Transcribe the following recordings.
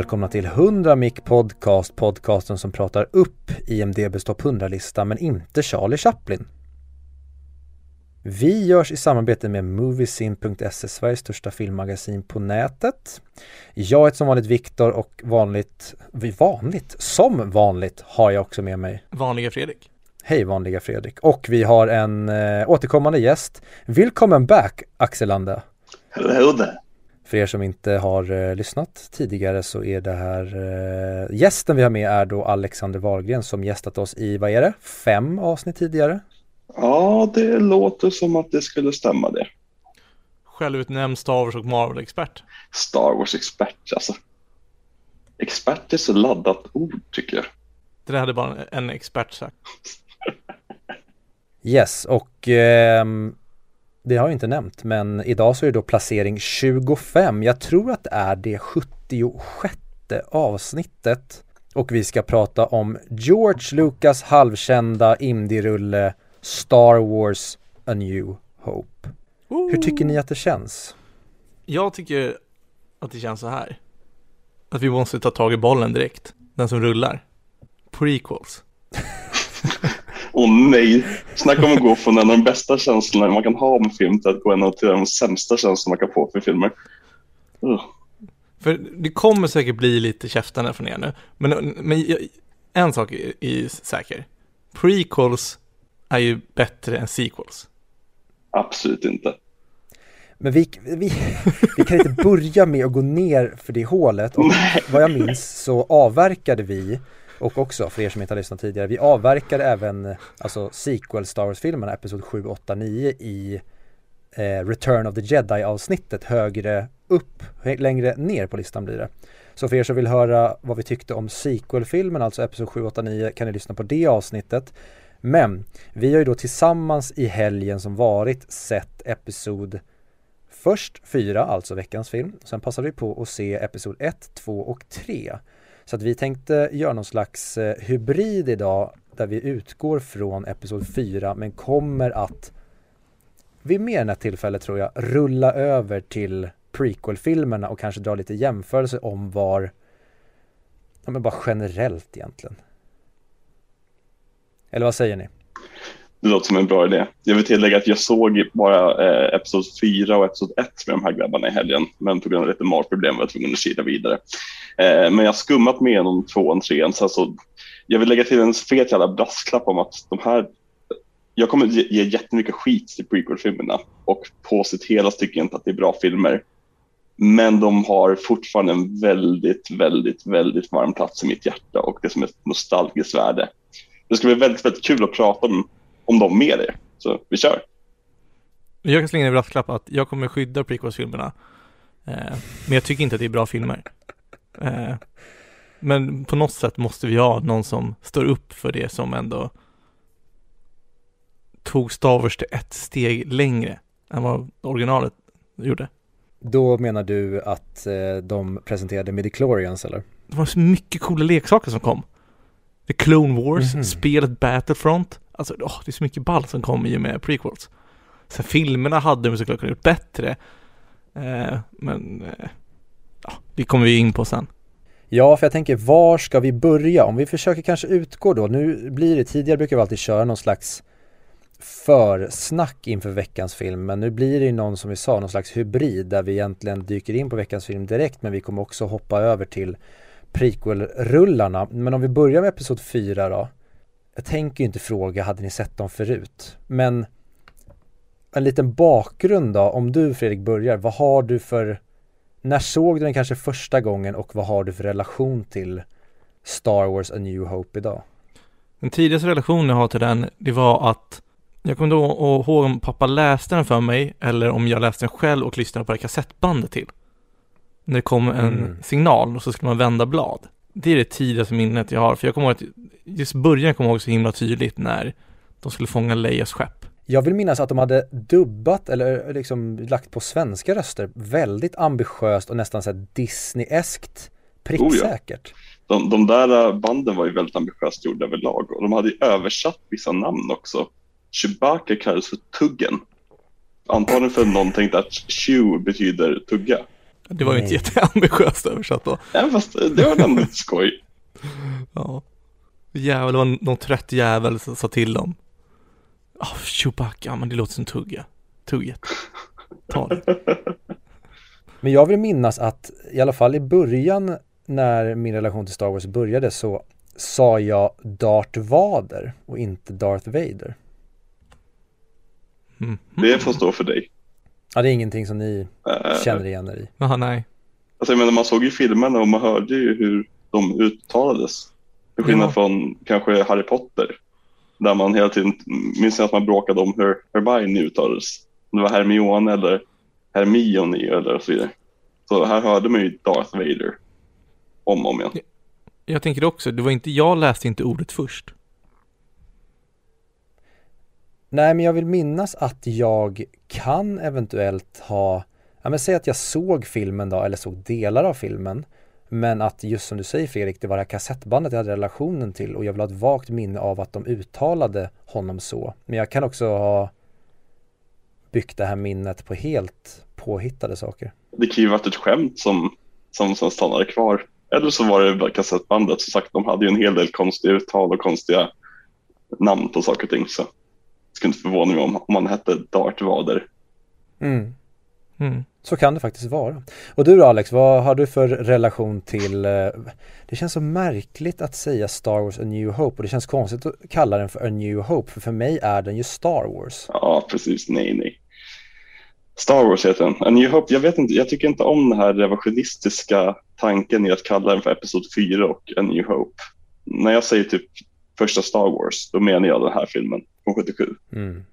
välkomna till 100 Mic Podcast, podcasten som pratar upp IMDBs topp 100-lista men inte Charlie Chaplin. Vi görs i samarbete med Moviesin.se, Sveriges största filmmagasin på nätet. Jag heter som vanligt Viktor och vanligt, vanligt, som vanligt har jag också med mig Vanliga Fredrik. Hej vanliga Fredrik. Och vi har en äh, återkommande gäst. Välkommen back Axel Lande. Hello there. För er som inte har eh, lyssnat tidigare så är det här eh, gästen vi har med är då Alexander Wahlgren som gästat oss i, vad är det, fem avsnitt tidigare? Ja, det låter som att det skulle stämma det. Självutnämnd Star Wars och Marvel-expert. Star Wars-expert, alltså. Expert är så laddat ord tycker jag. Det där hade bara en expert sagt. yes, och ehm, det har jag inte nämnt, men idag så är det då placering 25. Jag tror att det är det 76 avsnittet. Och vi ska prata om George Lucas halvkända indie-rulle Star Wars A New Hope. Hur tycker ni att det känns? Jag tycker att det känns så här. Att vi måste ta tag i bollen direkt. Den som rullar. Prequels. Åh oh, nej, snacka om att gå från en av de bästa känslorna man kan ha om film till att gå en av de sämsta känslorna man kan få för filmer. Uh. För det kommer säkert bli lite käftande från er nu, men, men en sak är, är säker. Prequels är ju bättre än sequels. Absolut inte. Men vi, vi, vi kan inte börja med att gå ner för det hålet och vad jag minns så avverkade vi och också, för er som inte har lyssnat tidigare, vi avverkar även alltså sequel Star Wars-filmerna, Episod 7, 8, 9 i eh, Return of the Jedi avsnittet högre upp, längre ner på listan blir det. Så för er som vill höra vad vi tyckte om sequel-filmen, alltså Episod 7, 8, 9, kan ni lyssna på det avsnittet. Men vi har ju då tillsammans i helgen som varit sett Episod först 4, alltså veckans film. Sen passade vi på att se Episod 1, 2 och 3. Så att vi tänkte göra någon slags eh, hybrid idag där vi utgår från Episod 4 men kommer att vid mer än ett tillfälle tror jag rulla över till prequel-filmerna och kanske dra lite jämförelse om var, ja men bara generellt egentligen. Eller vad säger ni? Det låter som en bra idé. Jag vill tillägga att jag såg bara eh, Episod 4 och Episod 1 med de här grabbarna i helgen, men på grund av lite magproblem var jag tvungen att kila vidare. Eh, men jag har skummat med igenom tvåan, trean, så alltså, jag vill lägga till en fet jävla brasklapp om att de här jag kommer ge, ge jättemycket skit till prequel-filmerna och på sitt hela tycker jag inte att det är bra filmer. Men de har fortfarande en väldigt, väldigt, väldigt varm plats i mitt hjärta och det som är ett nostalgiskt värde. Det ska bli väldigt, väldigt kul att prata om, om dem med er. Så vi kör. Jag kan slänga en brasklapp att jag kommer skydda prequels-filmerna. Eh, men jag tycker inte att det är bra filmer. Eh, men på något sätt måste vi ha någon som står upp för det som ändå tog Star Wars till ett steg längre än vad originalet gjorde. Då menar du att eh, de presenterade Midichlorians eller? Det var så mycket coola leksaker som kom. The Clone Wars, mm -hmm. spelet Battlefront. Alltså, oh, det är så mycket ball som kom i och med prequels. Sen filmerna hade de såklart kunnat gjort bättre. Eh, men eh, ja, det kommer vi in på sen. Ja, för jag tänker var ska vi börja? Om vi försöker kanske utgå då, nu blir det tidigare brukar vi alltid köra någon slags försnack inför veckans film men nu blir det ju någon som vi sa, någon slags hybrid där vi egentligen dyker in på veckans film direkt men vi kommer också hoppa över till prequel-rullarna. Men om vi börjar med episod 4 då. Jag tänker ju inte fråga, hade ni sett dem förut? Men en liten bakgrund då, om du Fredrik börjar, vad har du för när såg du den kanske första gången och vad har du för relation till Star Wars A New Hope idag? Den tidigaste relationen jag har till den, det var att jag kommer då ihåg om pappa läste den för mig eller om jag läste den själv och lyssnade på det kassettbandet till. När det kom en mm. signal och så skulle man vända blad. Det är det tidigaste minnet jag har, för jag kommer ihåg att just början kommer jag ihåg så himla tydligt när de skulle fånga Leias skepp. Jag vill minnas att de hade dubbat eller liksom lagt på svenska röster väldigt ambitiöst och nästan så Disney-eskt pricksäkert. Oh ja. de, de där banden var ju väldigt ambitiöst gjorda överlag och de hade ju översatt vissa namn också. Chewbacca kallades för Tuggen. Antagligen för att någon tänkte att chew betyder tugga. Det var ju inte Nej. jätteambitiöst översatt då. Ja, fast det var ändå lite skoj. Ja. Jävlar, det var någon trött jävel som sa till dem. Oh, Chewbacca, men det låter som tugga. Tugget. Ta det. Men jag vill minnas att i alla fall i början när min relation till Star Wars började så sa jag Darth Vader och inte Darth Vader. Mm. Det får stå för dig. Ja, det är ingenting som ni Eh, känner igen er i. Jaha, nej. Alltså, jag menar, man såg ju filmerna och man hörde ju hur de uttalades. Till skillnad Ja. från kanske Harry Potter. Där man hela tiden, minns jag att man bråkade om hur Hermione uttalades. Om det var Hermione eller Hermione eller så vidare. Så här hörde man ju Darth Vader. Om och om igen. Jag tänker också, det var inte, jag läste inte ordet först. Nej, men jag vill minnas att jag kan eventuellt ha, ja men säg att jag såg filmen då, eller såg delar av filmen. Men att just som du säger Fredrik, det var det här kassettbandet jag hade relationen till och jag vill ha ett vagt minne av att de uttalade honom så. Men jag kan också ha byggt det här minnet på helt påhittade saker. Det kan ju varit ett skämt som, som, som stannade kvar. Eller så var det bara kassettbandet. Som sagt, de hade ju en hel del konstiga uttal och konstiga namn på saker och ting. Så det skulle inte förvåna mig om, om man hette Darth Vader. Mm. Mm. Så kan det faktiskt vara. Och du då Alex, vad har du för relation till, eh, det känns så märkligt att säga Star Wars A New Hope och det känns konstigt att kalla den för A New Hope för för mig är den ju Star Wars. Ja, precis. Nej, nej. Star Wars heter den. A New Hope, jag vet inte, jag tycker inte om den här revisionistiska tanken i att kalla den för Episod 4 och A New Hope. När jag säger typ första Star Wars, då menar jag den här filmen från 77. Mm.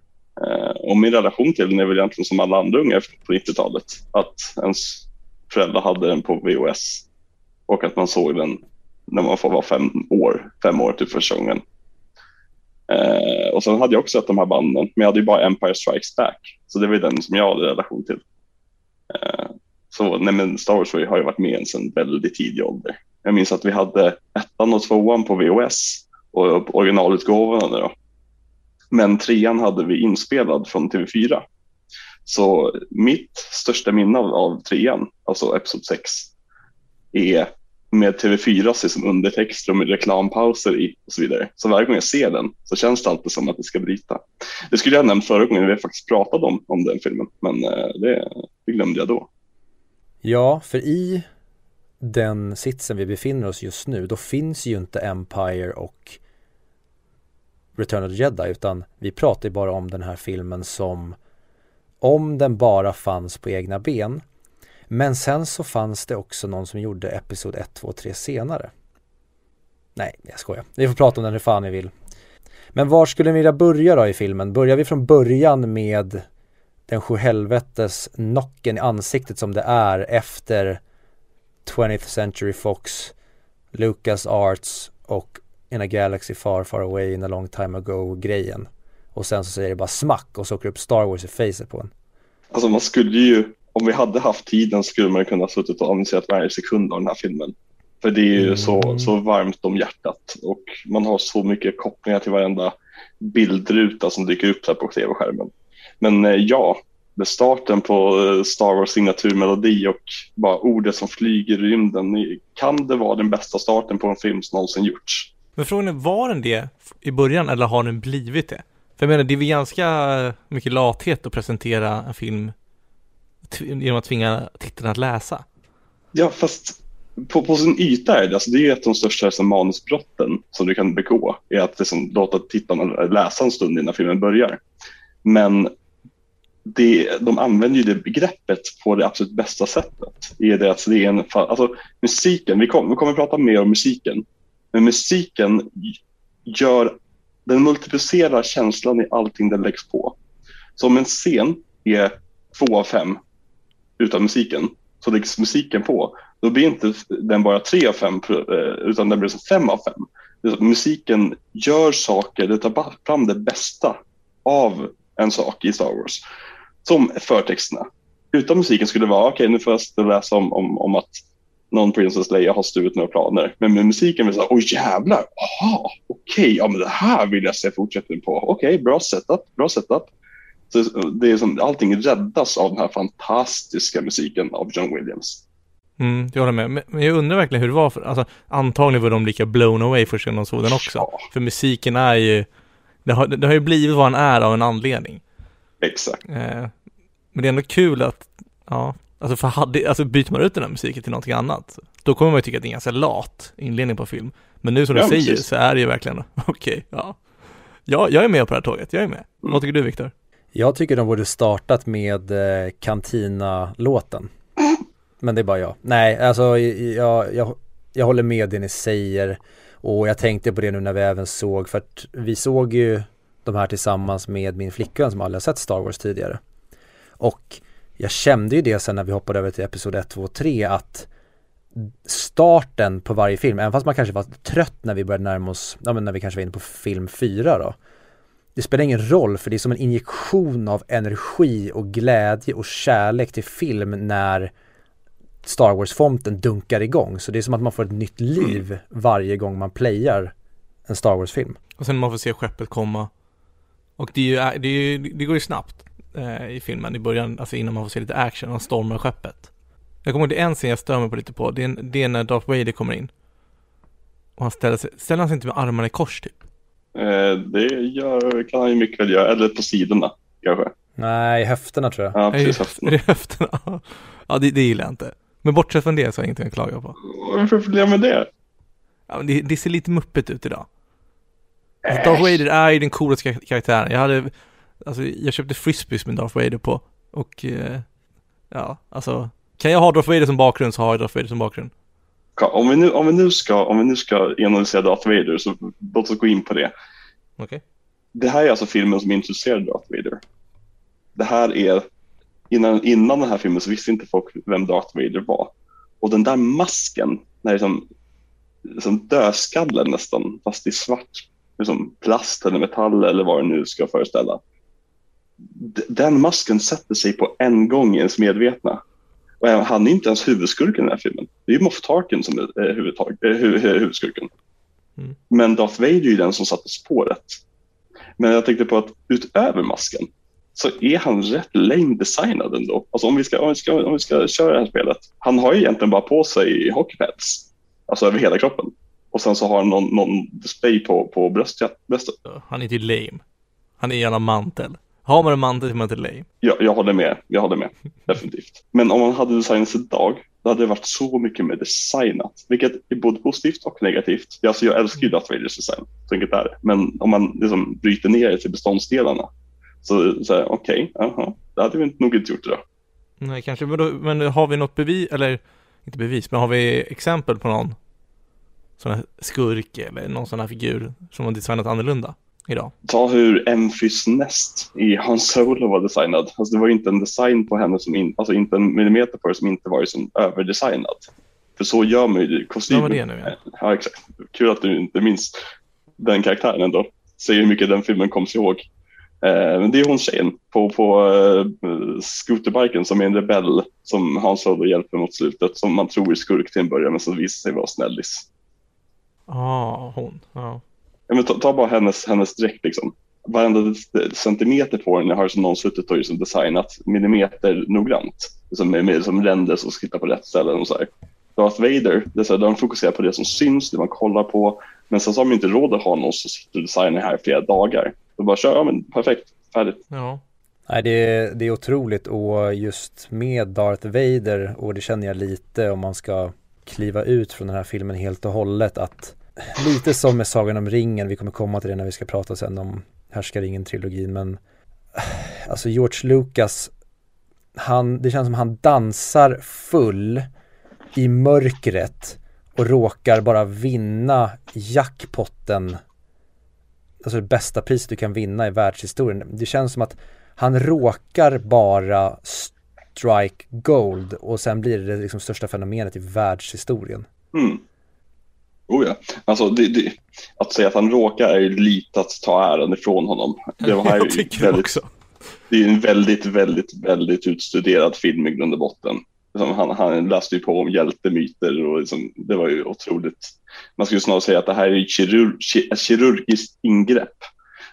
Eh, och min relation till den är väl egentligen som alla andra ungar på 90-talet. Att ens föräldrar hade den på VHS och att man såg den när man får vara fem år, fem år typ första gången. Eh, och sen hade jag också sett de här banden, men jag hade ju bara Empire Strikes Back. Så det var ju den som jag hade relation till. Eh, så nej, men Star Wars har ju varit med en sedan väldigt tidig ålder. Jag minns att vi hade ettan och tvåan på VHS och originalutgåvorna då. Men trean hade vi inspelad från TV4. Så mitt största minne av, av trean, alltså Episod 6, är med TV4 som undertexter och med reklampauser i och så vidare. Så varje gång jag ser den så känns det alltid som att det ska bryta. Det skulle jag ha nämnt förra gången vi faktiskt pratade om, om den filmen, men eh, det, det glömde jag då. Ja, för i den sitsen vi befinner oss just nu, då finns ju inte Empire och Return of the Jedi, utan vi pratar ju bara om den här filmen som om den bara fanns på egna ben. Men sen så fanns det också någon som gjorde Episod 1, 2, 3 senare. Nej, jag skojar. Vi får prata om den hur fan ni vill. Men var skulle ni vilja börja då i filmen? Börjar vi från början med den sjuhelvetes knocken i ansiktet som det är efter 20th Century Fox, Lucas Arts och in a Galaxy Far Far Away in a Long Time Ago grejen. Och sen så säger det bara smack och så åker upp Star Wars i facet på en. Alltså man skulle ju, om vi hade haft tiden skulle man kunna suttit och analyserat varje sekund av den här filmen. För det är ju Mm. så, så varmt om hjärtat och man har så mycket kopplingar till varenda bildruta som dyker upp här på tv-skärmen. Men eh, ja, med starten på eh, Star Wars signaturmelodi och bara ordet som flyger i rymden, kan det vara den bästa starten på en film som någonsin gjorts? Men frågan är, var den det i början eller har den blivit det? För jag menar, det är väl ganska mycket lathet att presentera en film genom att tvinga tittarna att läsa. Ja, fast på, på sin yta är det, alltså det är ju ett av de största liksom, manusbrotten som du kan begå, är att liksom, låta tittarna läsa en stund innan filmen börjar. Men det, de använder ju det begreppet på det absolut bästa sättet. Är det alltså, det är en, alltså, musiken, vi, kom, vi kommer att prata mer om musiken, men musiken gör, den multiplicerar känslan i allting den läggs på. Så om en scen är två av fem utan musiken, så läggs musiken på, då blir inte den bara tre av fem, eh, utan den blir som fem av fem. Musiken gör saker, det tar fram det bästa av en sak i Star Wars. Som förtexterna. Utan musiken skulle det vara, okej nu får jag läsa om, om, om att någon Princess Leia har stulit några planer. Men med musiken vill jag säga, oj jävlar, aha, okej, ja men det här vill jag se fortsättning på. Okej, bra setup, bra setup. Så det är som, allting räddas av den här fantastiska musiken av John Williams. Mm, jag håller med. Men, men jag undrar verkligen hur det var för, alltså antagligen var de lika blown away första gången de såg den också. Ja. För musiken är ju, det har, det har ju blivit vad den är av en anledning. Exakt. Eh, men det är ändå kul att, ja, alltså för hade, alltså byter man ut den här musiken till någonting annat, då kommer man ju tycka att det är en ganska lat inledning på film. Men nu som du Ja, säger precis. så är det ju verkligen, okej, ja. ja. Jag är med på det här tåget, jag är med. Mm. Vad tycker du Viktor? Jag tycker de borde startat med eh, Cantina-låten. Men det är bara jag. Nej, alltså jag, jag, jag håller med det ni säger. Och jag tänkte på det nu när vi även såg, för att vi såg ju de här tillsammans med min flickvän som aldrig har sett Star Wars tidigare. Och jag kände ju det sen när vi hoppade över till Episod 1, 2 3 att starten på varje film, även fast man kanske var trött när vi började närma oss, ja men när vi kanske var inne på film 4 då. Det spelar ingen roll för det är som en injektion av energi och glädje och kärlek till film när Star Wars-fonten dunkar igång. Så det är som att man får ett nytt liv varje gång man playar en Star Wars-film. Och sen man får se skeppet komma. Och det, är ju, det, är ju, det går ju snabbt eh, i filmen i början, alltså innan man får se lite action, och stormar skeppet. Jag kommer ihåg det är en scen jag stör mig på lite på, det är, det är när Darth Vader kommer in. Och han ställer sig, ställer han sig inte med armarna i kors typ? Eh, det gör, kan han ju mycket väl göra, eller på sidorna kanske. Nej, höfterna tror jag. Ja, Är precis. är höfterna. det höfterna? ja, det, det gillar jag inte. Men bortsett från det så har jag ingenting att klaga på. Vad är det för problem med det? Ja, men det, det ser lite muppigt ut idag. Alltså, Darth Vader är ju den coolaste kar- karaktären. Jag hade, alltså jag köpte frisbees med Darth Vader på och eh, ja, alltså kan jag ha Darth Vader som bakgrund så har jag Darth Vader som bakgrund. Om vi nu, om vi nu, ska, om vi nu ska analysera Darth Vader så låt oss gå in på det. Okej. Det här är alltså filmen som introducerade Darth Vader. Det här är, innan, innan den här filmen så visste inte folk vem Darth Vader var. Och den där masken, när det är som, som dödskallen nästan, fast i svart, liksom plast eller metall eller vad det nu ska föreställa. Den masken sätter sig på en gång i ens medvetna. Och han är inte ens huvudskurken i den här filmen. Det är ju Moff Tarkin som är eh, huvudtag, eh, hu- hu- huvudskurken. Mm. Men Darth Vader är ju den som satte spåret. Men jag tänkte på att utöver masken så är han rätt lame designad ändå. Alltså om vi ska, om vi ska, om vi ska köra det här spelet. Han har ju egentligen bara på sig hockeypads. Alltså över hela kroppen. Och sen så har han någon, någon display på, på bröstet. Så Han är inte lame. Han är gärna mantel. Har man en mantel är man inte lame. Jag, jag håller med, jag håller med. Definitivt. Men om man hade designat idag, då hade det varit så mycket mer designat. Vilket är både positivt och negativt. Alltså jag älskar ju Darth Vaders design, så enkelt är det. Men om man liksom bryter ner det till beståndsdelarna. Så, så okej, jaha, det hade vi inte- nog inte gjort idag. Nej, kanske. Men, då, men har vi något bevis, eller inte bevis, men har vi exempel på någon sån här skurk eller någon sån här figur som har designat annorlunda idag? Ta hur Emphys Nest i Han Solo var designad. Alltså det var inte en design på henne som in, alltså inte en millimeter på det som inte var liksom överdesignad. För så gör man ju kostymer. Ja, det nu, ja. ja, exakt. Kul att du inte minns den karaktären ändå. Säger hur mycket den filmen kommer sig ihåg. Eh, men det är hon tjejen på, på uh, scooterbiken som är en rebell som Han Solo hjälper mot slutet. Som man tror är skurk till en början men som visar sig vara snällis. Ja, ah, hon. Ja. Ja, men ta, ta bara hennes, hennes dräkt liksom. Varenda centimeter på den har som någon suttit och liksom designat millimeter noggrant. Liksom med, med som ränder som ska sitta på rätt ställen och så här. Darth Vader, det är så här, de fokuserar på det som syns, det man kollar på. Men sen så har man inte råd att ha någon som sitter och designar här i flera dagar. Då bara kör, ja men perfekt, färdigt. ja. Nej, det är, det är otroligt och just med Darth Vader och det känner jag lite om man ska kliva ut från den här filmen helt och hållet att lite som med Sagan om ringen, vi kommer komma till det när vi ska prata sen om Härskaringen-trilogin men alltså George Lucas han, det känns som han dansar full i mörkret och råkar bara vinna jackpotten alltså det bästa priset du kan vinna i världshistorien. Det känns som att han råkar bara strike gold och sen blir det det liksom största fenomenet i världshistorien. Mm. Oh ja. Alltså, det, det, att säga att han råkar är ju lite att ta äran ifrån honom. Det var här jag tycker väldigt, också. det är en väldigt, väldigt, väldigt utstuderad film i grund och botten. Han, han läste ju på om hjältemyter och liksom, det var ju otroligt. Man skulle snarare säga att det här är ett, kirurg, ett kirurgiskt ingrepp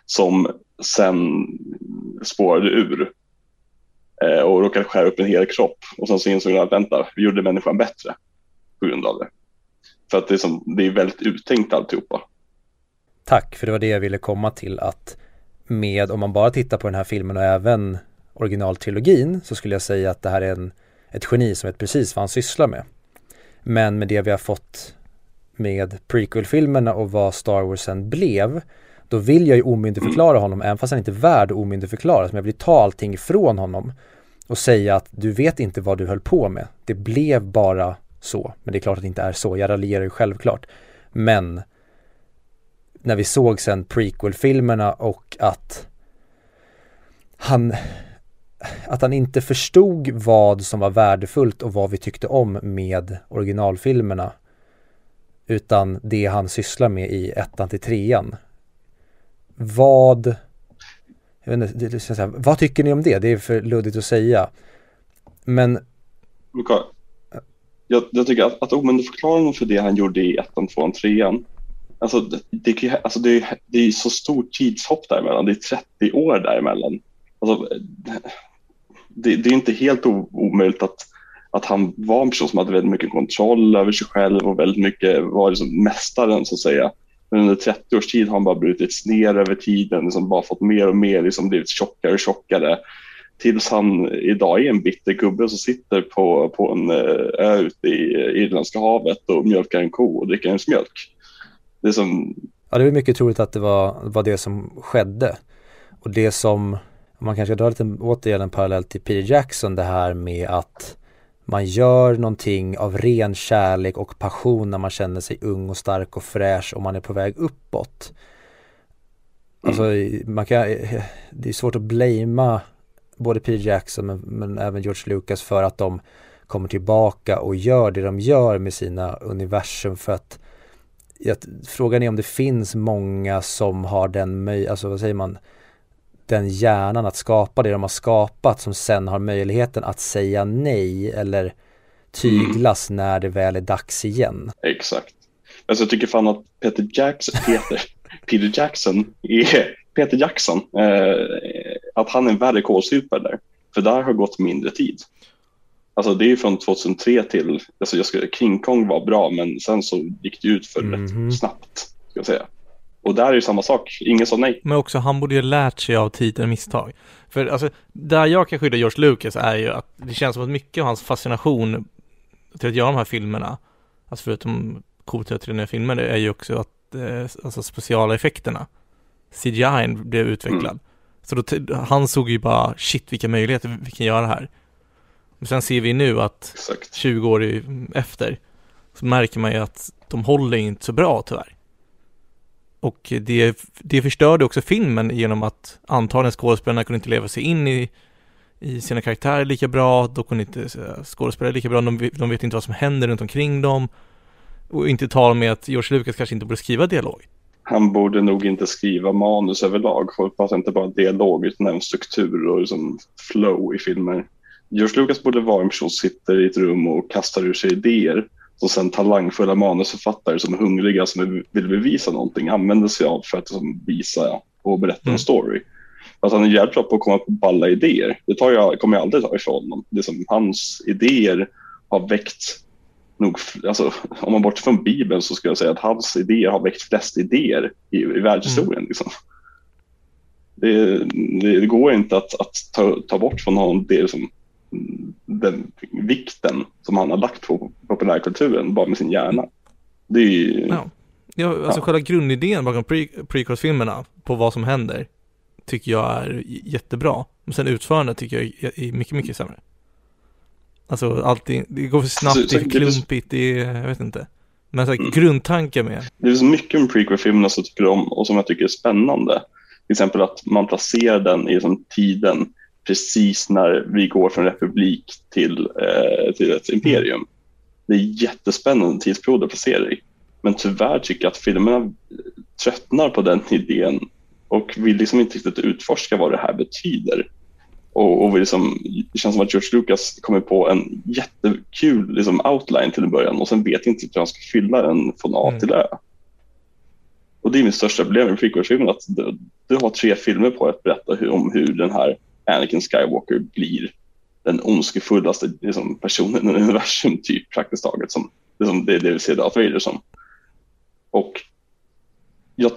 som sen spårade ur. eh, och råkade skära upp en hel kropp och sen så insåg han att vänta, vi gjorde människan bättre på grund av det. För att det är, som, det är väldigt uttänkt alltihopa. Tack, för det var det jag ville komma till att med, om man bara tittar på den här filmen och även originaltrilogin så skulle jag säga att det här är en, ett geni som vet precis vad han sysslar med. Men med det vi har fått med prequel-filmerna och vad Star Wars sen blev då vill jag ju omyndigförklara honom även fast han inte är värd att omyndigförklara. men jag vill ta allting ifrån honom och säga att du vet inte vad du höll på med. Det blev bara så. Men det är klart att det inte är så. Jag raljerar ju självklart. Men när vi såg sen prequel-filmerna och att han att han inte förstod vad som var värdefullt och vad vi tyckte om med originalfilmerna utan det han sysslar med i ettan till trean. Vad jag vet inte, det, det, vad tycker ni om det? Det är för luddigt att säga. Men jag, jag tycker att, att omyndigförklaringen för det han gjorde i ettan, tvåan, trean Alltså, det, det, alltså det, det är så stort tidshopp däremellan. Det är 30 år däremellan. Alltså, det, det är inte helt omöjligt att, att han var en person som hade väldigt mycket kontroll över sig själv och väldigt mycket var liksom mästaren så att säga. Men under 30 års tid har han bara brutits ner över tiden, liksom bara fått mer och mer, liksom blivit tjockare och tjockare. Tills han idag är en bitter gubbe som sitter på, på en eh, ö ute i Irländska havet och mjölkar en ko och dricker ens mjölk. Det är som... Ja, det är mycket troligt att det var, var det som skedde. Och det som, man kanske drar lite återigen en parallell till Peter Jackson, det här med att man gör någonting av ren kärlek och passion när man känner sig ung och stark och fräsch och man är på väg uppåt. Alltså, man kan, det är svårt att blamea både Peter Jackson men, men, även George Lucas för att de kommer tillbaka och gör det de gör med sina universum för att jag, frågan är om det finns många som har den möj, alltså vad säger man, den hjärnan att skapa det de har skapat som sen har möjligheten att säga nej eller tyglas mm. när det väl är dags igen. Exakt. Alltså jag tycker fan att Peter Jackson, Peter, Peter Jackson är Peter Jackson, eh, att han är en värre kålsupare där. För där har gått mindre tid. Alltså det är från 2003 till, alltså jag skulle, King Kong var bra men sen så gick det ut för mm -hmm. rätt mhm. snabbt. Ska jag säga. Och där är det samma sak, ingen sa nej. Men också han borde ju lärt sig av tidigare misstag. För alltså, där jag kan skydda George Lucas är ju att det känns som att mycket av hans fascination till att göra de här filmerna, alltså förutom coolt filmer, det är ju också att, eh, alltså speciala effekterna, CGI blev utvecklad. Mm. Så då, han såg ju bara, shit vilka möjligheter vi kan göra här. Men sen ser vi nu att Exakt. 20 år efter så märker man ju att de håller inte så bra tyvärr. Och det, det förstörde också filmen genom att antagligen skådespelarna kunde inte leva sig in i, i sina karaktärer lika bra, de kunde inte skådespela lika bra, de, de vet inte vad som händer runt omkring dem. Och inte tala med att George Lucas kanske inte borde skriva dialog. Han borde nog inte skriva manus överlag, hoppas inte bara dialog utan även struktur och liksom flow i filmer. George Lucas borde vara en person som sitter i ett rum och kastar ur sig idéer som sen talangfulla manusförfattare som är hungriga som vill bevisa någonting använder sig av för att liksom, visa och berätta mm. en story. Att han är jävligt bra på att komma på balla idéer. Det tar jag, kommer jag aldrig ta ifrån honom. Det som hans idéer har väckt nog, alltså, om man bortser från Bibeln så skulle jag säga att hans idéer har väckt flest idéer i, i världshistorien. Mm. Liksom. Det, det, det, går inte att, att ta, ta bort från honom det som den vikten som han har lagt på populärkulturen bara med sin hjärna. Det är ju... Ja, ja alltså ja. själva grundidén bakom pre prequels-filmerna på vad som händer tycker jag är jättebra. Men sen utförandet tycker jag är mycket, mycket sämre. Alltså allting, det går för snabbt, så, så, det är klumpigt, det är, jag vet inte. Men så mm. grundtanken med. Det är så mycket med prequel-filmerna som jag tycker om och som jag tycker är spännande. Till exempel att man placerar den i liksom tiden precis när vi går från republik till, eh, till ett imperium. Det är jättespännande tidsperiod att placera i. Men tyvärr tycker jag att filmerna tröttnar på den idén och vill liksom inte riktigt utforska vad det här betyder. Och, och liksom, det känns som att George Lucas kommer på en jättekul liksom, outline till en början och sen vet inte hur han ska fylla den från A mm. till Ö. Och det är mitt största problem med prequel-filmen, att du, du, har tre filmer på att berätta hur, om hur den här Anakin Skywalker blir den ondskefullaste liksom, personen i universum, typ praktiskt taget. Som, liksom, det är det vi ser Darth Vader som. Och jag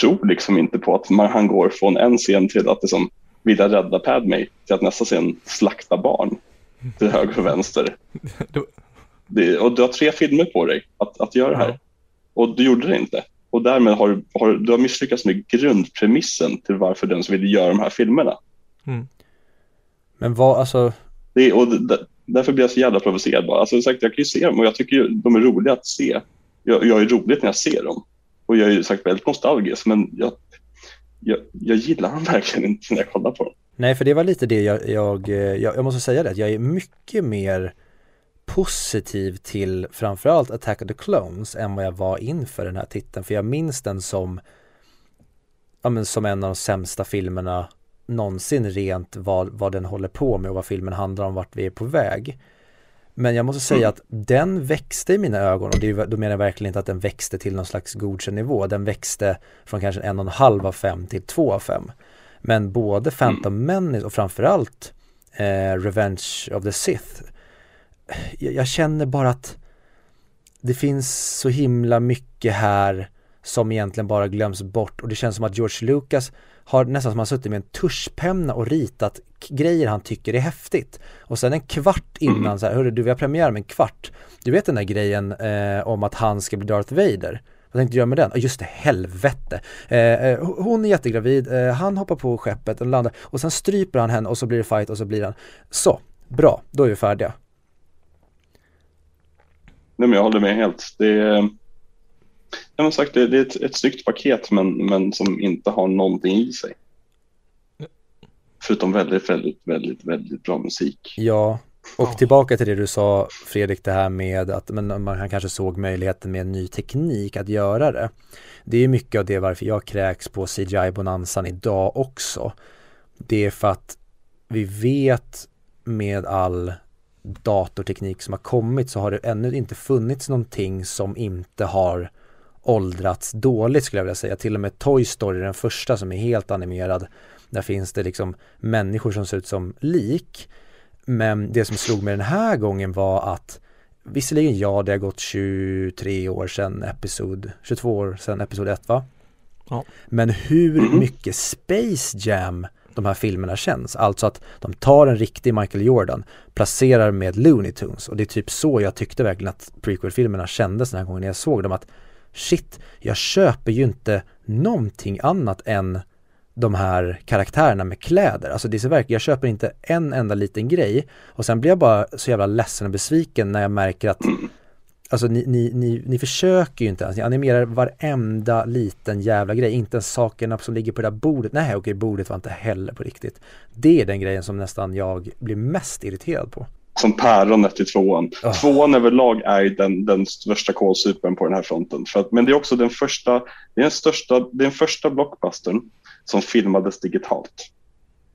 tror liksom inte på att man, han går från en scen till att liksom, vilja rädda Padme till att nästa scen slakta barn till höger och vänster. Det, och du har tre filmer på dig att, att göra det här. Och du gjorde det inte. Och därmed har, har du har misslyckats med grundpremissen till varför den som vill göra de här filmerna. Mm. Men vad, alltså... Det, och det, därför blir jag så jävla provocerad bara. Alltså, sagt, jag kan ju se dem och jag tycker de är roliga att se. Jag, jag är roligt när jag ser dem. Och jag är ju sagt väldigt nostalgisk, men jag, jag, jag gillar han verkligen inte när jag kollar på dem. Nej, för det var lite det jag, jag, jag, jag måste säga det, att jag är mycket mer positiv till framförallt Attack of the Clones än vad jag var inför den här titeln. För jag minns den som, ja men som en av de sämsta filmerna någonsin rent vad, vad den håller på med och vad filmen handlar om, vart vi är på väg. Men jag måste säga mm. att den växte i mina ögon och det, då menar jag verkligen inte att den växte till någon slags godkänd nivå. Den växte från kanske en och en halv av fem till två av fem. Men både Phantom mm. Menace och framförallt eh, Revenge of the Sith jag, jag känner bara att det finns så himla mycket här som egentligen bara glöms bort och det känns som att George Lucas har nästan som han suttit med en tuschpenna och ritat grejer han tycker är häftigt. Och sen en kvart innan mm. så här, hörru du vi har premiär om en kvart. Du vet den där grejen eh, om att han ska bli Darth Vader. Vad tänkte du göra med den? Just det, helvete. Eh, eh, hon är jättegravid, eh, han hoppar på skeppet och landar och sen stryper han henne och så blir det fight och så blir han så, bra, då är vi färdiga. Nej, men jag håller med helt. Det är, jag sagt, det, det är ett, ett snyggt paket men, men som inte har någonting i sig. Förutom väldigt, väldigt, väldigt, väldigt bra musik. Ja, och tillbaka till det du sa Fredrik, det här med att men man kanske såg möjligheten med ny teknik att göra det. Det är mycket av det varför jag kräks på CGI-bonanzan idag också. Det är för att vi vet med all datorteknik som har kommit så har det ännu inte funnits någonting som inte har åldrats dåligt skulle jag vilja säga. Till och med Toy Story, den första som är helt animerad, där finns det liksom människor som ser ut som lik. Men det som slog mig den här gången var att visserligen ja, det har gått 23 år sedan episod, 22 år sedan episod 1 va? Ja. Men hur mm-hmm. mycket Space Jam de här filmerna känns. Alltså att de tar en riktig Michael Jordan, placerar med Looney Tunes och det är typ så jag tyckte verkligen att prequel-filmerna kändes den här gången jag såg dem att shit, jag köper ju inte någonting annat än de här karaktärerna med kläder. Alltså det är så verkligen, jag köper inte en enda liten grej och sen blir jag bara så jävla ledsen och besviken när jag märker att Alltså ni, ni, ni, ni försöker ju inte ens, ni animerar varenda liten jävla grej, inte ens sakerna som ligger på det där bordet. Nej okej, bordet var inte heller på riktigt. Det är den grejen som nästan jag blir mest irriterad på. Som päronet i tvåan. Oh. Tvåan överlag är den, den största kolsupern på den här fronten. För att, men det är också den första, det är den största, det är den första blockbustern som filmades digitalt.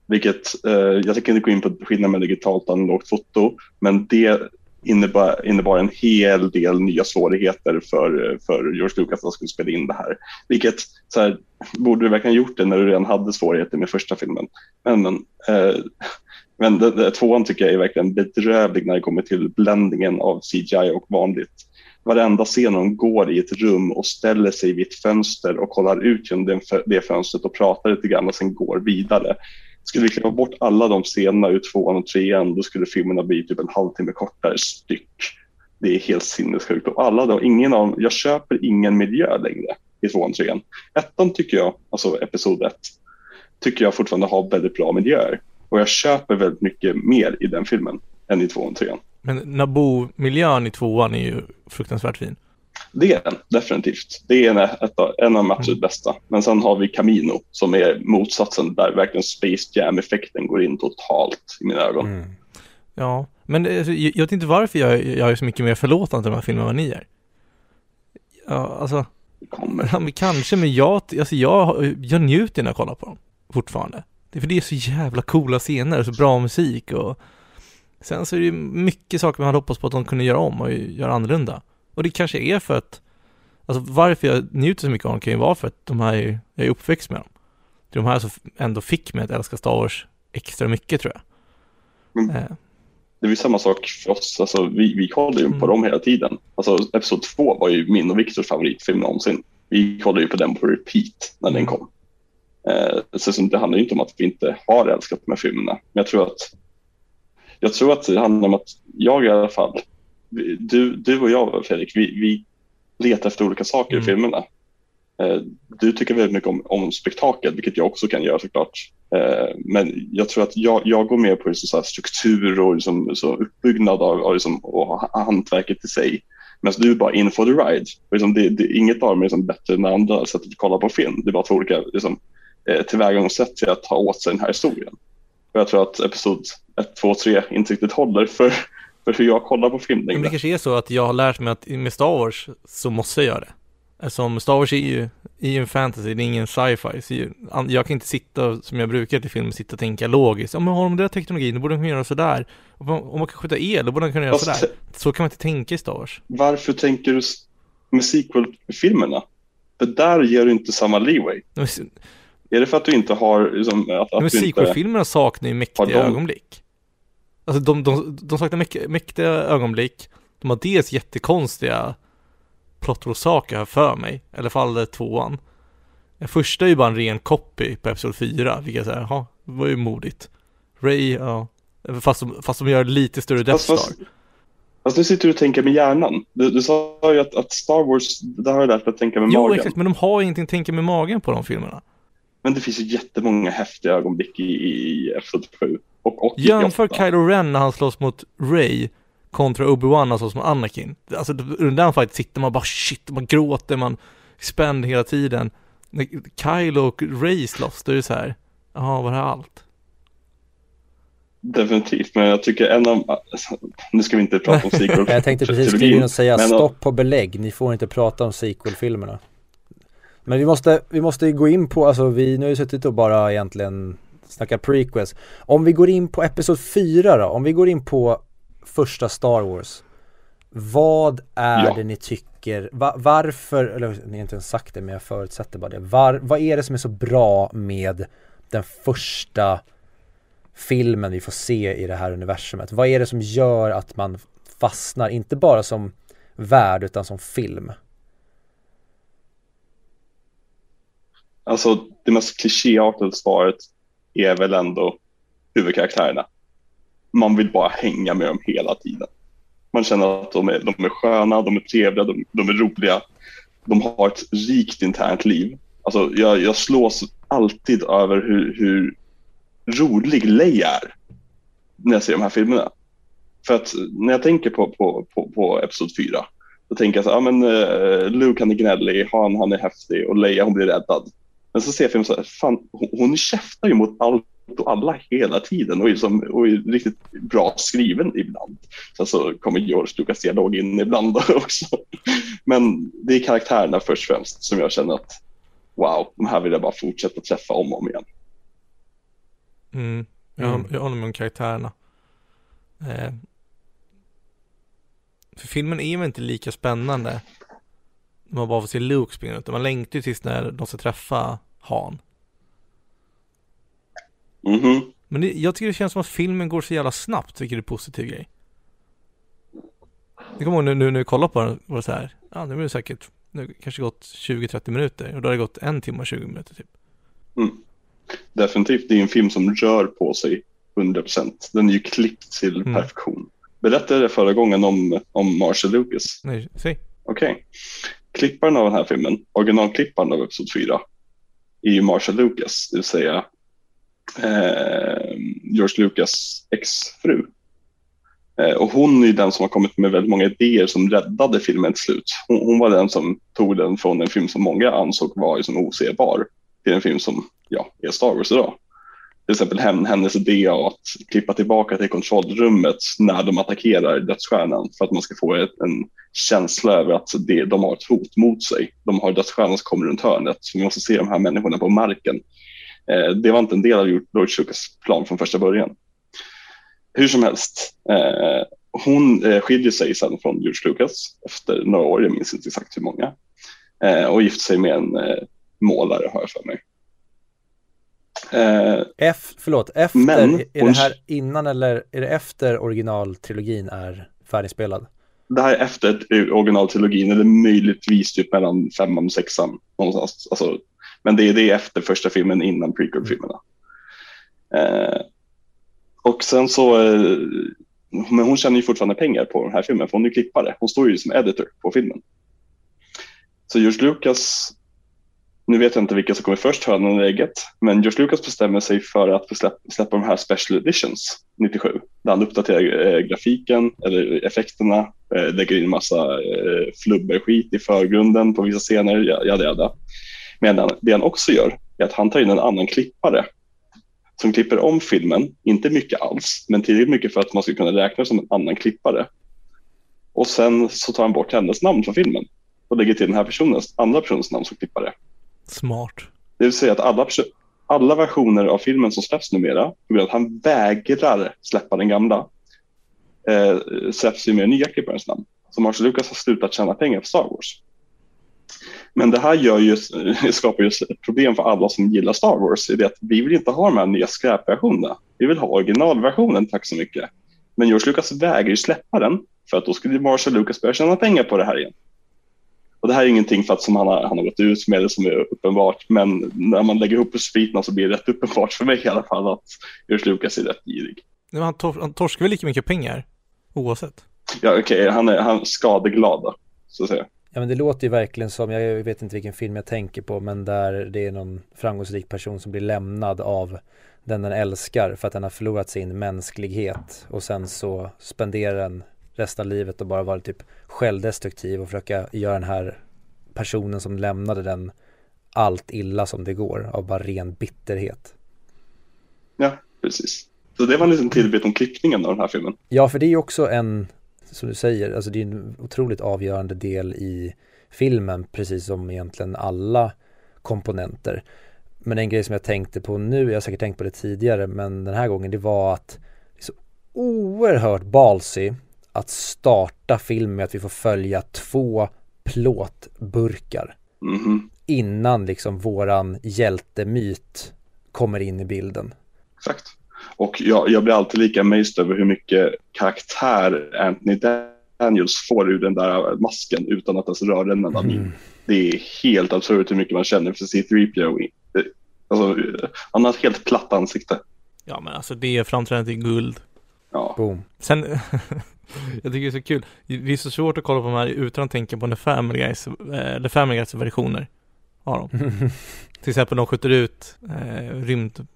Vilket, eh, jag tänker inte gå in på skillnaden med digitalt och analogt foto, men det innebar, innebar en hel del nya svårigheter för, för George Lucas att skulle spela in det här. Vilket så här, borde du verkligen gjort det när du redan hade svårigheter med första filmen. Men, men, eh, men det, det, tvåan tycker jag är verkligen bedrövlig när det kommer till bländningen av CGI och vanligt. Varenda scen de går i ett rum och ställer sig vid ett fönster och kollar ut genom det fönstret och pratar lite grann och sen går vidare skulle vi klippa bort alla de scenerna ur tvåan och trean, då skulle filmerna bli typ en halvtimme kortare styck. Det är helt sinnessjukt. Och alla då, ingen av jag köper ingen miljö längre i tvåan och trean. Ettan tycker jag, alltså episod ett, tycker jag fortfarande har väldigt bra miljöer. Och jag köper väldigt mycket mer i den filmen än i tvåan och trean. Men Naboo-miljön i tvåan är ju fruktansvärt fin. Det är den definitivt. Det är en, ett, en av de absolut mm. bästa. Men sen har vi Camino som är motsatsen där verkligen Space Jam-effekten går in totalt i mina ögon. Mm. Ja, men alltså, jag, vet inte varför jag, jag är så mycket mer förlåtande till de här filmerna än vad ni är. Ja, alltså. Kommer. Ja, men kanske, men jag, alltså jag, jag njuter när jag kollar på dem. Fortfarande. Det är för det är så jävla coola scener och så bra musik och Sen så är det ju mycket saker man hade hoppats på att de kunde göra om och göra annorlunda. Och det kanske är för att, alltså varför jag njuter så mycket av dem kan ju vara för att de här, är, jag är uppväxt med dem. Det är de här som ändå fick mig att älska Star Wars extra mycket tror jag. Mm. Eh, Det är ju samma sak för oss, alltså, vi, vi kollar ju på Mm. dem hela tiden. Alltså, episod två var ju min och Viktors favoritfilm någonsin. Vi kollade ju på den på repeat när den Mm. kom. Eh, så det handlar inte om att vi inte har älskat de här filmerna. Men jag tror att, jag tror att det handlar om att jag i alla fall, du, du och jag Fredrik, vi, vi letar efter olika saker Mm. i filmerna. Eh, du tycker väldigt mycket om, om spektakel, vilket jag också kan göra såklart. Eh, men jag tror att jag, jag går mer på liksom så struktur och liksom, så uppbyggnad av, av liksom, och ha- hantverket i sig. Medan du är bara in for the ride. Liksom det, det, inget av dem är liksom bättre än det andra sättet att kolla på film. Det är bara två olika liksom, eh, tillvägagångssätt till att ta åt sig den här historien. Och jag tror att episod 1, 2, 3 inte riktigt håller för, för hur jag kollar på film Men det kanske är så att jag har lärt mig att med Star Wars så måste jag göra det. Eftersom Star Wars är ju, är ju en fantasy, det är ingen sci-fi. Jag kan inte sitta, som jag brukar till film, sitta och tänka logiskt. Ja men har de den där teknologin, då borde de kunna göra sådär. Om man, om man kan skjuta el, då borde de kunna göra Fast, sådär. Så kan man inte tänka i Star Wars. varför tänker du med sequel-filmerna? För där ger du inte samma leeway. Men, Är det för att du inte har... Liksom, att, att men sequel-filmerna saknar ju mäktiga de- ögonblick. Alltså de, de, de saknar mäk- mäktiga ögonblick. De har dels jättekonstiga plottorsaker här för mig. I alla fall det tvåan. Den första är ju bara en ren copy på Episod 4, vilket jag säger, jaha, det var ju modigt. Ray, ja. Fast de, fast de gör lite större Death Star. fast, fast nu sitter du och tänker med hjärnan. Du, du sa ju att, att Star Wars, där har jag lärt mig att tänka med Jo, magen. exakt, men de har ingenting att tänka med magen på de filmerna. Men det finns ju jättemånga häftiga ögonblick i, i Episod 7 och 88. Jämför Kylo Ren när han slåss mot Ray kontra Obi-Wan när han slåss mot Anakin. Alltså under den fight sitter man bara shit, man gråter, man spänd hela tiden. När Kylo och Ray slåss, då är det så här, jaha, var det allt? Definitivt, men jag tycker en av... Nu ska vi inte prata om sequel. Jag tänkte precis skriva och säga stopp på belägg, ni får inte prata om sequel-filmerna. Men vi måste, vi måste gå in på, alltså vi, nu har ju suttit och bara egentligen snackat prequels. Om vi går in på Episod 4 då, om vi går in på första Star Wars. Vad är Ja. det ni tycker, va, varför, eller ni har inte ens sagt det men jag förutsätter bara det. Var, vad är det som är så bra med den första filmen vi får se i det här universumet? Vad är det som gör att man fastnar, inte bara som värld utan som film? Alltså det mest klichéartade svaret är väl ändå huvudkaraktärerna. Man vill bara hänga med dem hela tiden. Man känner att de är, de är sköna, de är trevliga, de, de är roliga. De har ett rikt internt liv. Alltså jag, jag slås alltid över hur, hur rolig Leia är när jag ser de här filmerna. För att när jag tänker på, på, på, på Episod 4 då tänker jag så här, ja men uh, Luke han är gnällig, Han han är häftig och Leia hon blir räddad. Men så ser jag filmen så här, fan hon, käftar ju mot allt och alla hela tiden och är, som, och är riktigt bra skriven ibland. Sen så kommer George Lucas dialog in ibland också. Men det är karaktärerna först och främst som jag känner att wow, de här vill jag bara fortsätta träffa om och om igen. Mm. Jag, Mm. jag håller med om karaktärerna. Eh. För filmen är väl inte lika spännande man bara får se Luke springa ut. Man längtar ju tills när de ska träffa Han. Mhm. Men det, jag tycker det känns som att filmen går så jävla snabbt, vilket är en positiv grej. Jag kommer ihåg nu, nu när vi kollade på den, var det så här, ja nu är det säkert, nu kanske gått 20-30 minuter och då har det gått en timme och 20 minuter typ. Definitivt, det är en film som rör på sig 100%. Den är ju klippt till Mm. perfektion. Berättade jag förra gången om, om Marshall Lucas. Nej, säg. Okej. Klipparen av den här filmen, originalklipparen av Episod 4, är ju Marshall Lucas, det vill säga eh, George Lucas exfru. Eh, och hon är ju den som har kommit med väldigt många idéer som räddade filmen till slut. Hon, hon var den som tog den från en film som många ansåg var liksom osebar till en film som ja, är Star Wars idag. Till exempel hennes idé att klippa tillbaka till kontrollrummet när de attackerar dödsstjärnan för att man ska få en känsla över att det, de har ett hot mot sig. De har dödsstjärnan som kommer runt hörnet, så vi måste se de här människorna på marken. Eh, det var inte en del av George Lucas plan från första början. Hur som helst, eh, hon eh, skiljer sig sedan från George Lucas efter några år, jag minns inte exakt hur många, eh, och gifter sig med en målare har jag för mig. Eh, F, förlåt, efter, Men är det här innan eller är det efter originaltrilogin är färdigspelad? det här är efter originaltrilogin, eller möjligtvis typ mellan femman och sexan. Någonstans. Alltså, men det är det är efter första filmen, innan prequel-filmerna. Eh, och sen så, eh, men hon tjänar ju fortfarande pengar på den här filmen, för hon är klippare. Hon står ju som editor på filmen. Så George Lucas, nu vet jag inte vilka som kommer först, hönan eller ägget, men George Lucas bestämmer sig för att släppa, släppa de här special editions 97, där han uppdaterar eh, grafiken eller effekterna, eh, lägger in massa eh, flubberskit i förgrunden på vissa scener, jada jada. Men det han också gör är att han tar in en annan klippare som klipper om filmen, inte mycket alls, men tillräckligt mycket för att man ska kunna räkna som en annan klippare. Och sen så tar han bort hennes namn från filmen och lägger till den här personens, andra personens namn som klippare. Smart. Det vill säga att alla, alla versioner av filmen som släpps numera, på grund av att han vägrar släppa den gamla, eh, släpps ju med nya klipparens namn. Så Marshall Lucas har slutat tjäna pengar på Star Wars. Men det här gör ju, skapar ju ett problem för alla som gillar Star Wars. I det att vi vill inte ha de här nya skräpversionerna. Vi vill ha originalversionen, tack så mycket. Men George Lucas vägrar ju släppa den för att då skulle Marshall Lucas börja tjäna pengar på det här igen. Och det här är ingenting för att som han har, han har gått ut med det som är uppenbart, men när man lägger ihop pusselbitarna så blir det rätt uppenbart för mig i alla fall att George Lucas är rätt girig. Men han, tor- han torskar väl lika mycket pengar? Oavsett. Ja, okej, han är han skadeglad då, så att säga. Ja men det låter ju verkligen som, jag vet inte vilken film jag tänker på, men där det är någon framgångsrik person som blir lämnad av den den älskar för att den har förlorat sin mänsklighet och sen så spenderar den resten av livet och bara vara typ självdestruktiv och försöka göra den här personen som lämnade den allt illa som det går av bara ren bitterhet. Ja, precis. Så det var en liten tillbit om klippningen av den här filmen. Ja, för det är ju också en, som du säger, alltså det är en otroligt avgörande del i filmen, precis som egentligen alla komponenter. Men en grej som jag tänkte på nu, jag har säkert tänkt på det tidigare, men den här gången, det var att det är så oerhört ballsy att starta filmen med att vi får följa två plåtburkar Mhm, innan liksom våran hjältemyt kommer in i bilden. exakt. Och jag, jag blir alltid lika amazed över hur mycket karaktär Anthony Daniels får ur den där masken utan att ens röra den enda min. Mm. Det är helt absurt hur mycket man känner för C3PO. Alltså, han har ett helt platt ansikte. Ja men alltså det är framträdandet i guld. Ja, Boom. Sen, jag tycker det är så kul. Det är så svårt att kolla på de här utan att tänka på The Family Guys, eh, The Family Guys versioner av dem. Till exempel de skjuter ut eh, rymd,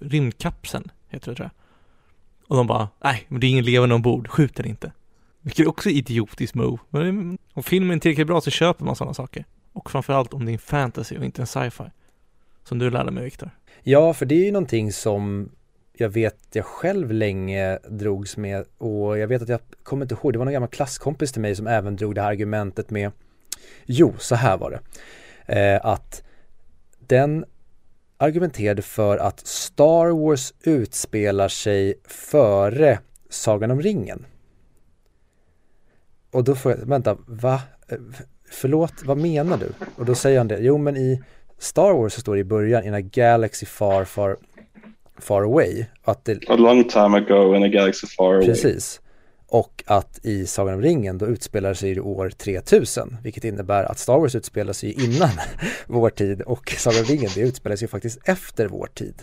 rymdkapseln, heter det tror jag. Och de bara, nej, men det är ingen levande ombord, skjut den inte. Vilket är också idiotiskt move. Men om filmen är tillräckligt bra så köper man sådana saker. Och framförallt om det är en fantasy och inte en sci-fi. Som du lärde mig Viktor. Ja, för det är ju någonting som jag vet jag själv länge drogs med och jag vet att jag kommer inte ihåg, det var någon gammal klasskompis till mig som även drog det här argumentet med Jo, så här var det. Eh, att den argumenterade för att Star Wars utspelar sig före Sagan om ringen. Och då får jag, vänta, va? Förlåt, vad menar du? Och då säger han det, jo men i Star Wars så står det i början, in a galaxy far, far, far away. Att det, a long time ago in a galaxy far away. precis. Och att i Sagan om ringen då utspelar sig det år 3000, vilket innebär att Star Wars utspelar sig innan vår tid och Sagan om ringen det utspelar sig faktiskt efter vår tid.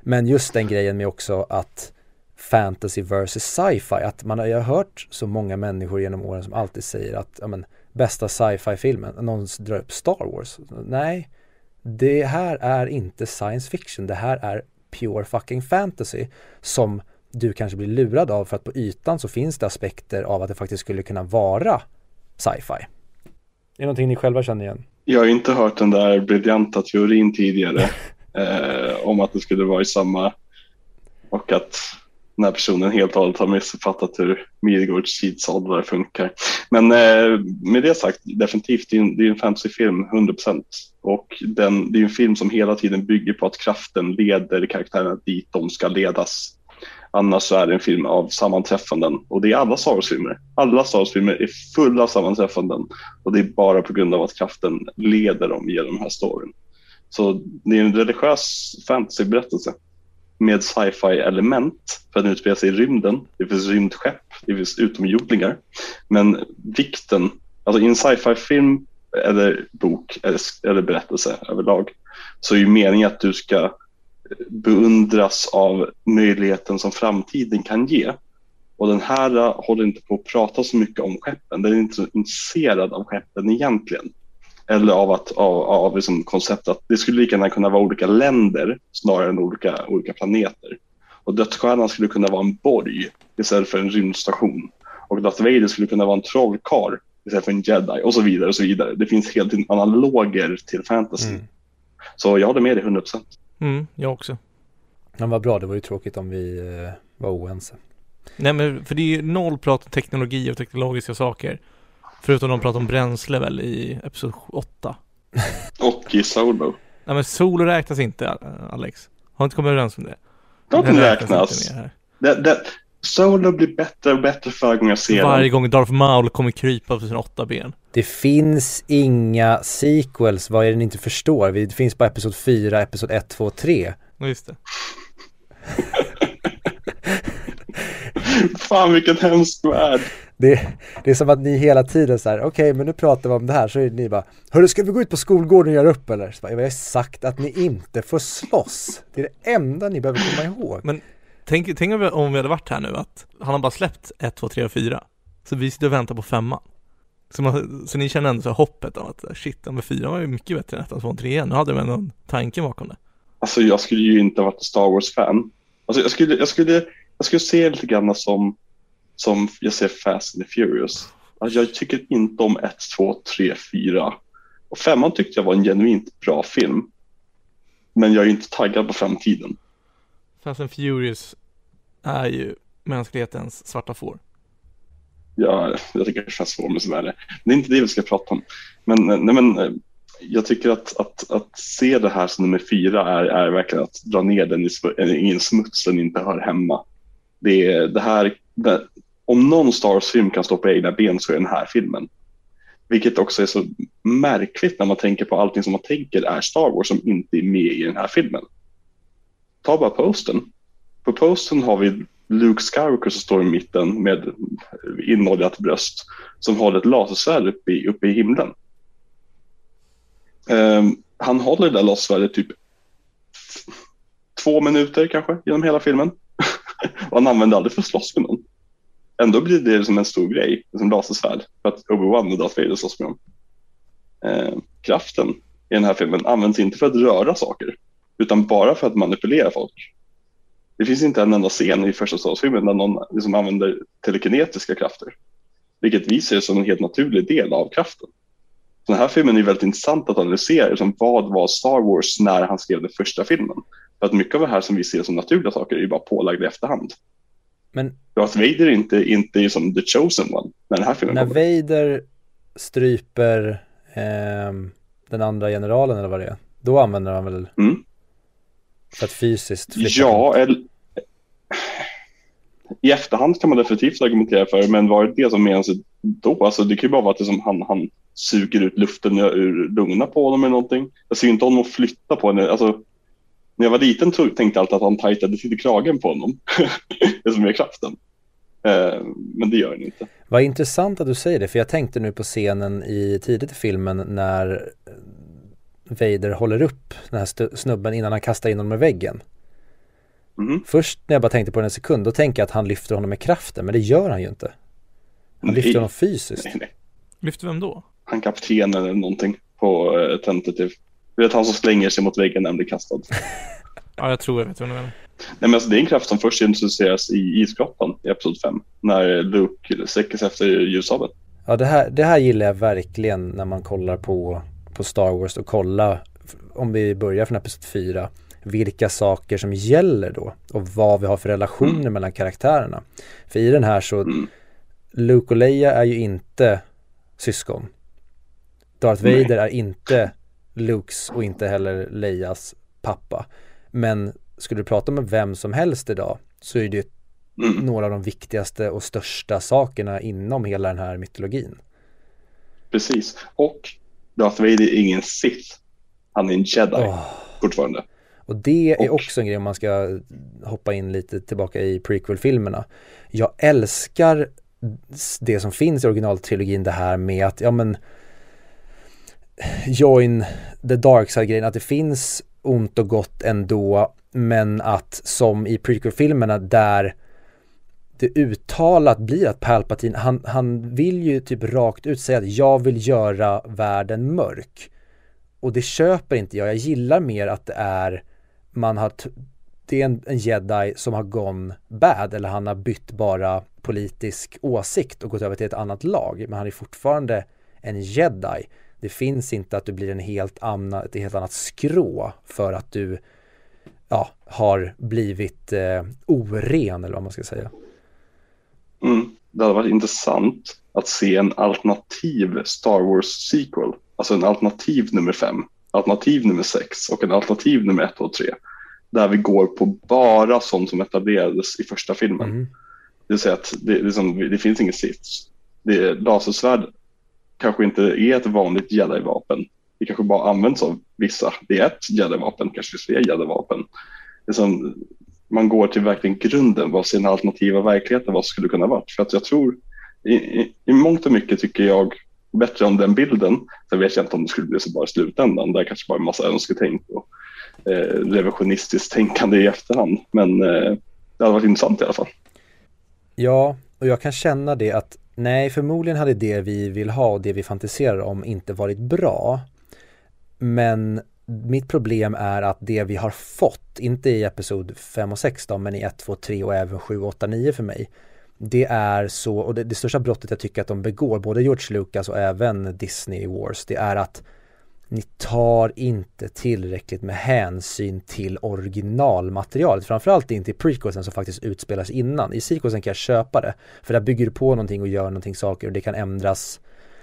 Men just den grejen med också att fantasy versus sci-fi, att man har ju hört så många människor genom åren som alltid säger att, ja men, bästa sci-fi filmen, någon drar upp Star Wars. Nej, det här är inte science fiction, det här är pure fucking fantasy som du kanske blir lurad av för att på ytan så finns det aspekter av att det faktiskt skulle kunna vara sci-fi. Är det någonting ni själva känner igen? Jag har inte hört den där briljanta teorin tidigare eh, om att det skulle vara i samma och att den här personen helt och hållet har missuppfattat hur Midgårds tidsåldrar funkar. Men eh, med det sagt, definitivt, det är en, det är en fantasyfilm, 100%. Och den, det är en film som hela tiden bygger på att kraften leder karaktärerna dit de ska ledas. Annars så är det en film av sammanträffanden och det är alla Star Wars-filmer. Alla Star Wars-filmer är fulla av sammanträffanden och det är bara på grund av att kraften leder dem genom den här storyn. Så det är en religiös fantasyberättelse med sci-fi element för att den utspelar sig i rymden. Det finns rymdskepp, det finns utomjordingar. Men vikten, alltså i en sci-fi film eller bok eller, eller berättelse överlag så är ju meningen att du ska beundras av möjligheten som framtiden kan ge. Och den här äh, håller inte på att prata så mycket om skeppen. Den är inte så intresserad av skeppen egentligen. Eller av, att, av, av liksom konceptet att det skulle lika gärna kunna vara olika länder snarare än olika, olika planeter. Och dödsstjärnan skulle kunna vara en borg istället för en rymdstation. Och Darth Vader skulle kunna vara en trollkarl istället för en jedi och så vidare. och så vidare. Det finns helt analoger till fantasy. Mm. Så jag håller med dig 100%. Mm, jag också. Men vad bra, det var ju tråkigt om vi eh, var oense. Nej men för det är ju noll prat om teknologi och teknologiska saker. Förutom de pratar om bränsle väl i episod 8. och i Soulbow. Nej men solo räknas inte Alex. Har inte kommit överens om det? Det räknas. Det, det, Solo blir bättre och bättre för varje gång jag ser Varje gång Darth Maul kommer krypa på sina åtta ben. Det finns inga sequels, vad är det ni inte förstår? Det finns bara Episod 4, Episod 1, 2, 3. Ja, just det. Fan vilken hemsk värld. Det, det är som att ni hela tiden så här, okej okay, men nu pratar vi om det här så är ni bara, hörru ska vi gå ut på skolgården och göra upp eller? Så bara, jag har sagt att ni inte får slåss. Det är det enda ni behöver komma ihåg. Men tänk, tänk om vi hade varit här nu att han har bara släppt 1, 2, 3 och 4. Så vi sitter och väntar på femman. Så, man, så ni känner ändå så hoppet om att shit, men fyran var ju mycket bättre än ettan, tvåan, trean. Nu hade de ändå tanken bakom det. Alltså jag skulle ju inte ha varit Star Wars-fan. Alltså jag skulle, jag skulle, jag skulle se lite grann som, som jag ser Fast and the Furious. Alltså jag tycker inte om 1, 2, 3, 4. Och femman tyckte jag var en genuint bra film. Men jag är inte taggad på framtiden. Fast and Furious är ju mänsklighetens svarta får. Ja, jag tycker det känns svårt med sådär. Det är inte det vi ska prata om. Men, nej, men jag tycker att, att, att se det här som nummer fyra är, är verkligen att dra ner den i, i en smuts den inte hör hemma. Det, det här, det, om någon Star Wars-film kan stå på egna ben så är den här filmen. Vilket också är så märkligt när man tänker på allting som man tänker är Star Wars som inte är med i den här filmen. Ta bara posten. På posten har vi Luke Skywalker som står i mitten med inoljat bröst som håller ett lasersvärd uppe i, uppe i himlen. Um, han håller det där lasersvärdet typ två minuter kanske genom hela filmen. och han använde aldrig för att slåss med någon. Ändå blir det som en stor grej, som lasersvärd, för att Obi-Wan och Darth Vader slåss med dem. Eh, kraften i den här filmen används inte för att röra saker, utan bara för att manipulera folk. Det finns inte en enda scen i första Star Wars-filmen där någon liksom använder telekinetiska krafter. Vilket vi ser som en helt naturlig del av kraften. Så den här filmen är väldigt intressant att analysera. Liksom, vad var Star Wars när han skrev den första filmen? För att mycket av det här som vi ser som naturliga saker är ju bara pålagda i efterhand. Men Darth Vader är inte, inte är som the chosen one när den här filmen När kommer. Vader stryper eh, den andra generalen eller vad det är, då använder han väl mm. för att fysiskt Ja, eller i efterhand kan man definitivt argumentera för det, men var det det som menas då? Alltså, det kan ju bara vara att det som han, han suger ut luften ur lungorna på honom eller någonting. Jag ser inte honom flytta på henne. Alltså, när jag var liten tänkte jag alltid att han tajtade till kragen på honom. det som är kraften. Eh, men det gör han inte. Vad intressant att du säger det, för jag tänkte nu på scenen i tidigt i filmen när Vader håller upp den här snubben innan han kastar in honom i väggen. Mm. Först när jag bara tänkte på den en sekund, då tänker jag att han lyfter honom med kraften, men det gör han ju inte. Han lyfter honom fysiskt. Nej, nej. Lyfter vem då? Han kaptenen eller någonting på uh, tentativ. Du vet han som slänger sig mot väggen när han blir kastad. ja, jag tror jag vet vem du menar. Nej, men alltså, det är en kraft som först introduceras i isgrottan i Episod 5. När Luke sträcker sig efter ljushavet. Ja, det här, det här gillar jag verkligen när man kollar på, på Star Wars och kolla, om vi börjar från Episod 4 vilka saker som gäller då och vad vi har för relationer mm. mellan karaktärerna. För i den här så, mm. Luke och Leia är ju inte syskon. Darth Nej. Vader är inte Lukes och inte heller Leias pappa. Men skulle du prata med vem som helst idag så är det mm. några av de viktigaste och största sakerna inom hela den här mytologin. Precis, och Darth Vader är ingen Sith. Han är en jedi oh. fortfarande. Och det är och. också en grej om man ska hoppa in lite tillbaka i prequel-filmerna. Jag älskar det som finns i originaltrilogin det här med att, ja men join the dark side-grejen, att det finns ont och gott ändå, men att som i prequel-filmerna där det uttalat blir att Palpatine, han, han vill ju typ rakt ut säga att jag vill göra världen mörk. Och det köper inte jag, jag gillar mer att det är, man har, det är en, en jedi som har gone bad eller han har bytt bara politisk åsikt och gått över till ett annat lag. Men han är fortfarande en jedi. Det finns inte att du blir en helt anna, ett helt annat skrå för att du ja, har blivit eh, oren eller vad man ska säga. Mm. Det hade varit intressant att se en alternativ Star Wars sequel, alltså en alternativ nummer fem, alternativ nummer sex och en alternativ nummer ett och tre. Där vi går på bara sånt som etablerades i första filmen. Mm. Det vill säga att det, liksom, det finns inget sits. Det, lasersvärd kanske inte är ett vanligt jedi-vapen. Det kanske bara används av vissa. Det är ett jedi-vapen, kanske fler jedi-vapen. Liksom, man går till verkligen grunden, vad sin alternativa verkligheten vad skulle kunna vara. För att jag tror, i, i, i mångt och mycket tycker jag bättre om den bilden. Sen vet jag inte om det skulle bli så bara i slutändan. Där kanske bara en massa önsketänk och eh, revisionistiskt tänkande i efterhand. Men eh, det hade varit intressant i alla fall. Ja, och jag kan känna det att nej, förmodligen hade det vi vill ha och det vi fantiserar om inte varit bra. Men mitt problem är att det vi har fått, inte i episod 5 och 6 då, men i 1, 2, 3 och även 7, 8, 9 för mig. Det är så, och det, det största brottet jag tycker att de begår, både George Lucas och även Disney Wars, det är att ni tar inte tillräckligt med hänsyn till originalmaterialet. Framförallt inte i prequelsen som faktiskt utspelas innan. I sequelsen kan jag köpa det. För där bygger du på någonting och gör någonting saker och det kan ändras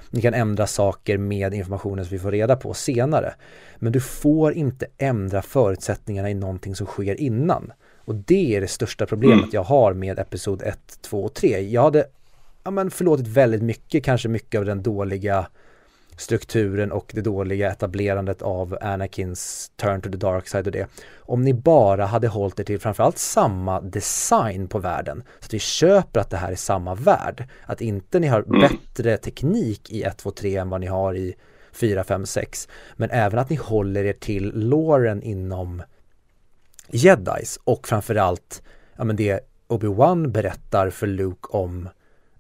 ni kan ändra saker med informationen som vi får reda på senare. Men du får inte ändra förutsättningarna i någonting som sker innan. Och det är det största problemet mm. jag har med Episod 1, 2 och 3. Jag hade ja, men förlåtit väldigt mycket, kanske mycket av den dåliga strukturen och det dåliga etablerandet av Anakins turn to the dark side och det. Om ni bara hade hållit er till framförallt samma design på världen. Så att vi köper att det här är samma värld. Att inte ni har mm. bättre teknik i 1, 2, 3 än vad ni har i 4, 5, 6. Men även att ni håller er till låren inom jedis och framförallt ja, men det Obi-Wan berättar för Luke om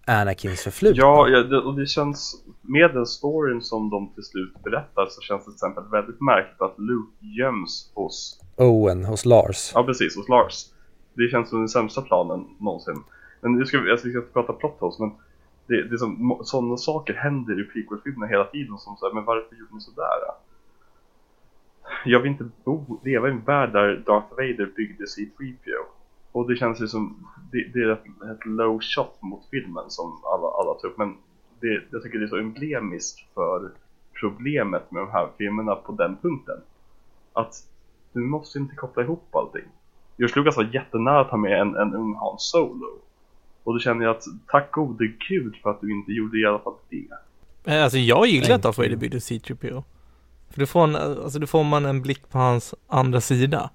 Anakins förflutna. Ja, ja det, och det känns med den storyn som de till slut berättar så känns det till exempel väldigt märkligt att Luke göms hos Owen, hos Lars. Ja, precis, hos Lars. Det känns som den sämsta planen någonsin. Men nu ska vi ska inte prata plot holes, men det, det som, sådana saker händer i prequel-filmerna hela tiden som säger men varför gjorde ni sådär? Jag vill inte bo, leva i en värld där Darth Vader byggde C-3PO. Och det känns ju som, det, det är ett, ett, low shot mot filmen som alla, alla tar upp, men det, jag tycker det är så emblemiskt för problemet med de här filmerna på den punkten. Att du måste inte koppla ihop allting. George Lucas var jättenära att ha med en, en ung Han Solo. Och då känner jag att tack gode gud för att du inte gjorde i alla fall det. Alltså jag gillar att Darth Vader byggde C-3PO. För då får, en, alltså då får man en blick på hans andra sida.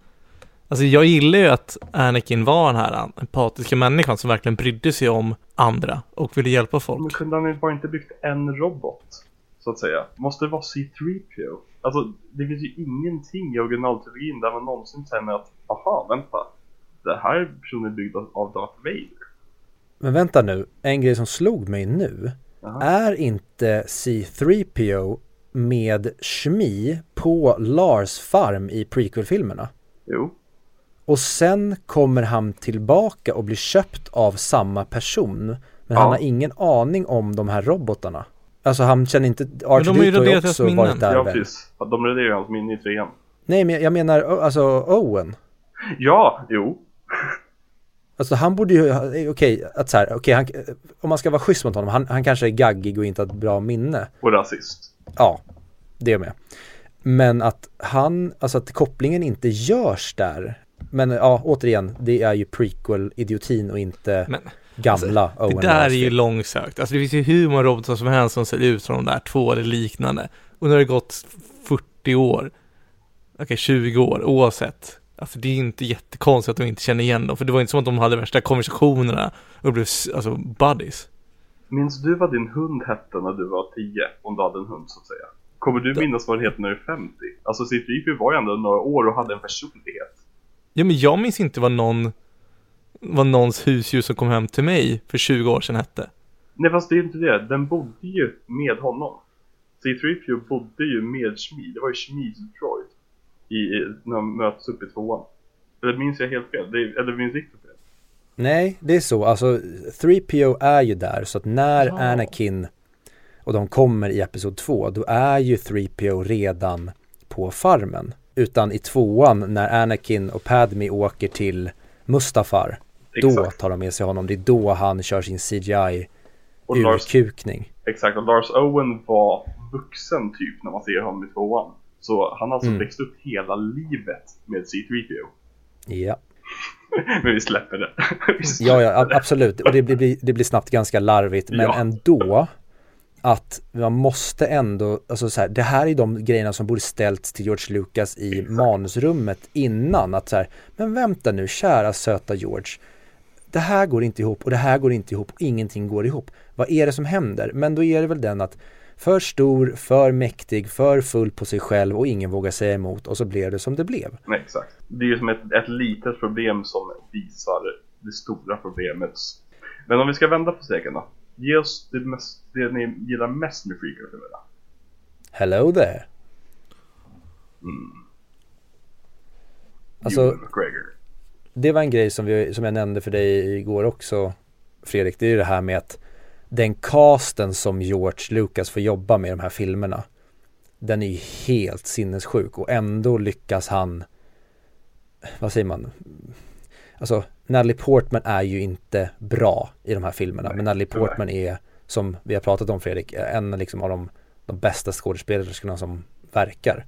Alltså jag gillar ju att Anakin var den här empatiska människan som verkligen brydde sig om andra och ville hjälpa folk. Men kunde han bara inte byggt en robot? Så att säga. Måste det vara C3PO? Alltså det finns ju ingenting i originaltrilogin där man någonsin säger att aha, vänta. Det här personen är byggd av Darth Vader. Men vänta nu, en grej som slog mig nu. Aha. Är inte C3PO med Shmi på Lars farm i prequel-filmerna? Jo. Och sen kommer han tillbaka och blir köpt av samma person. Men ja. han har ingen aning om de här robotarna. Alltså han känner inte, R2D2 har ju också minnen. varit där Ja precis, de raderar ju hans minne i trean. Nej men jag menar alltså Owen. Ja, jo. Alltså han borde ju, okej, okay, att så här, okej, okay, om man ska vara schysst mot honom, han, han kanske är gaggig och inte har ett bra minne. Och rasist. Ja, det med. Men att han, alltså att kopplingen inte görs där men ja, återigen, det är ju prequel-idiotin och inte Men, gamla alltså, Owen Det där är ju långsökt. Alltså det finns ju hur många robotar som helst som ser ut som de där två eller liknande. Och nu har det gått 40 år. okej 20 år oavsett. Alltså det är inte jättekonstigt att de inte känner igen dem, för det var inte som att de hade värsta konversationerna och blev alltså buddies. Minns du vad din hund hette när du var 10? Om du hade en hund så att säga. Kommer du minnas vad den heter när du är 50? Alltså C3PO var ju ändå några år och hade en personlighet. Ja men jag minns inte vad någon, vad någons husdjur som kom hem till mig för 20 år sedan hette. Nej fast det är inte det, den bodde ju med honom. C3PO bodde ju med Shmi, det var ju Shmis droid. I, i, när de möts upp i tvåan. Eller minns jag helt fel? Det, eller minns Victor fel? Nej, det är så. Alltså 3PO är ju där så att när Ja. Anakin och de kommer i Episod 2 då är ju 3PO redan på farmen. Utan i tvåan när Anakin och Padme åker till Mustafar då Exakt. tar de med sig honom. Det är då han kör sin CGI Och Lars, urkukning. exakt, och Lars Owen var vuxen typ när man ser honom i tvåan. Så han har alltså Mm. växt upp hela livet med C3PO. Ja. Men vi släpper det. Vi släpper Ja, ja, absolut. Och det blir, det blir snabbt ganska larvigt. Men Ja. ändå att man måste ändå, alltså så här, det här är de grejerna som borde ställts till George Lucas i Exakt. manusrummet innan. Att så här, men vänta nu, kära söta George. Det här går inte ihop och det här går inte ihop och ingenting går ihop. Vad är det som händer? Men då är det väl den att för stor, för mäktig, för full på sig själv och ingen vågar säga emot och så blev det som det blev. Nej, exakt. Det är ju som ett, ett litet problem som visar det stora problemet. Men om vi ska vända på steken då. Ge oss det, mest, det ni gillar mest med Freaker-filmerna. Hello there. Mm. Alltså, det var en grej som, vi, som jag nämnde för dig igår också Fredrik, det är ju det här med att den casten som George Lucas får jobba med i de här filmerna den är ju helt sinnessjuk och ändå lyckas han vad säger man alltså Natalie Portman är ju inte bra i de här filmerna Nej, men Natalie. Portman är som vi har pratat om Fredrik en liksom av de, de bästa skådespelerskorna som verkar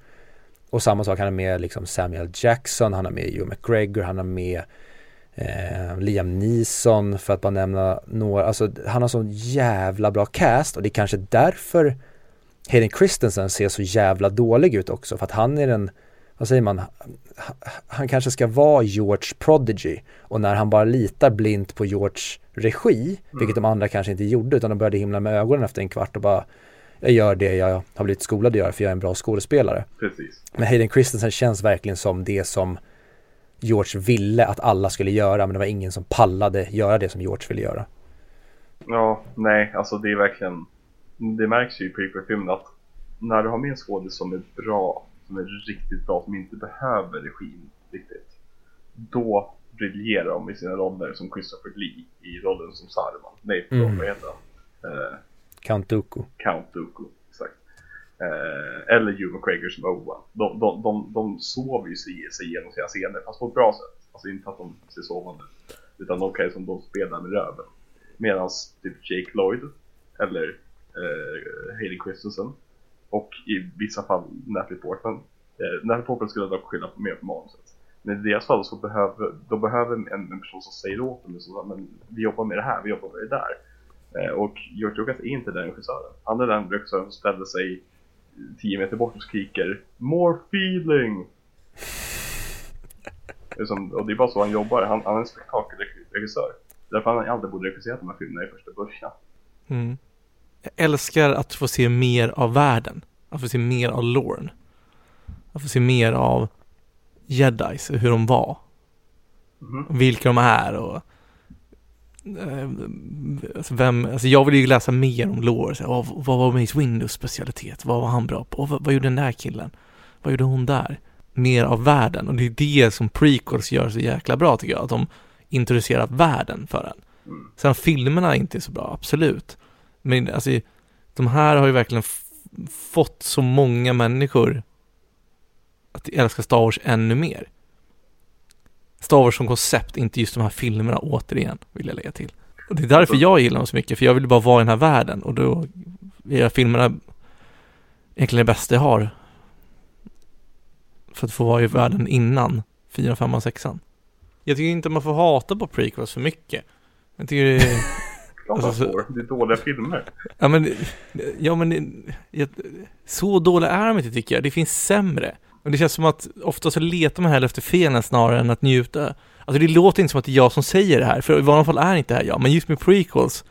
och samma sak, han är med liksom Samuel Jackson, han är med Hugh McGregor, han är med eh, Liam Neeson för att bara nämna några, alltså han har sån jävla bra cast och det är kanske därför Hayden Christensen ser så jävla dålig ut också för att han är den, vad säger man, han, kanske ska vara George Prodigy och när han bara litar blint på George regi, vilket de andra kanske inte gjorde utan de började himla med ögonen efter en kvart och bara jag gör det jag har blivit skolad att göra för jag är en bra skådespelare. Precis. Men Hayden Christensen känns verkligen som det som George ville att alla skulle göra men det var ingen som pallade göra det som George ville göra. Ja, nej, alltså det är verkligen Det märks ju i prequel-filmen att när du har med en skådis som är bra, som är riktigt bra, som inte behöver regin riktigt Då briljerar de i sina roller som Christopher Lee i rollen som Saruman Nej, förlåt, Mm. vad heter han? Eh, Count Dooku. Count Dooku, exakt eh, Eller Hugh McGregor som Owen De, de, de, de sover ju sig, sig igenom sina scener, fast på ett bra sätt Alltså inte att de ser sovande ut Utan de kan ju som de spelar med röven Medan typ Jake Lloyd eller eh, Hayden Christensen och i vissa fall Natalie Portman. Eh, Natalie Portman skulle dock skylla på mer på manuset. Men i deras fall så behöver de behöver en, en person som säger åt dem så, men vi jobbar med det här, vi jobbar med det där. Eh, och George Lucas är inte den regissören. Han är den regissören som ställer sig 10 meter bort och skriker More feeling! Som, och det är bara så han jobbar, han, han är en spektakelregissör. Därför han aldrig borde regissera de här filmerna i första början. Mm. Jag älskar att få se mer av världen. Att få se mer av Lorne. Att få se mer av jedis, hur de var. Mhm. Vilka de är och eh, alltså vem, alltså jag vill ju läsa mer om Lore. Så, vad, vad var Mace Windows specialitet? Vad var han bra på? Och vad, vad gjorde den där killen? Vad gjorde hon där? Mer av världen och det är det som prequels gör så jäkla bra tycker jag. Att de introducerar världen för en. Mm. Sen filmerna är inte så bra, absolut. Men alltså, de här har ju verkligen fått så många människor att älska Star Wars ännu mer. Star Wars som koncept, inte just de här filmerna återigen, vill jag lägga till. Och det är därför jag gillar dem så mycket, för jag vill bara vara i den här världen och då är filmerna egentligen det bästa jag har. För att få vara i världen innan 4, 5 och 6 Jag tycker inte man får hata på prequels för mycket. Jag tycker det är... Klart Alltså, man får, det är dåliga filmer. Ja men, ja men, så dåliga är de inte tycker jag. Det finns sämre. Och det känns som att ofta så letar man hellre efter felen snarare än att njuta. Alltså det låter inte som att det är jag som säger det här, för i vanliga fall är inte det här jag. Men just med prequels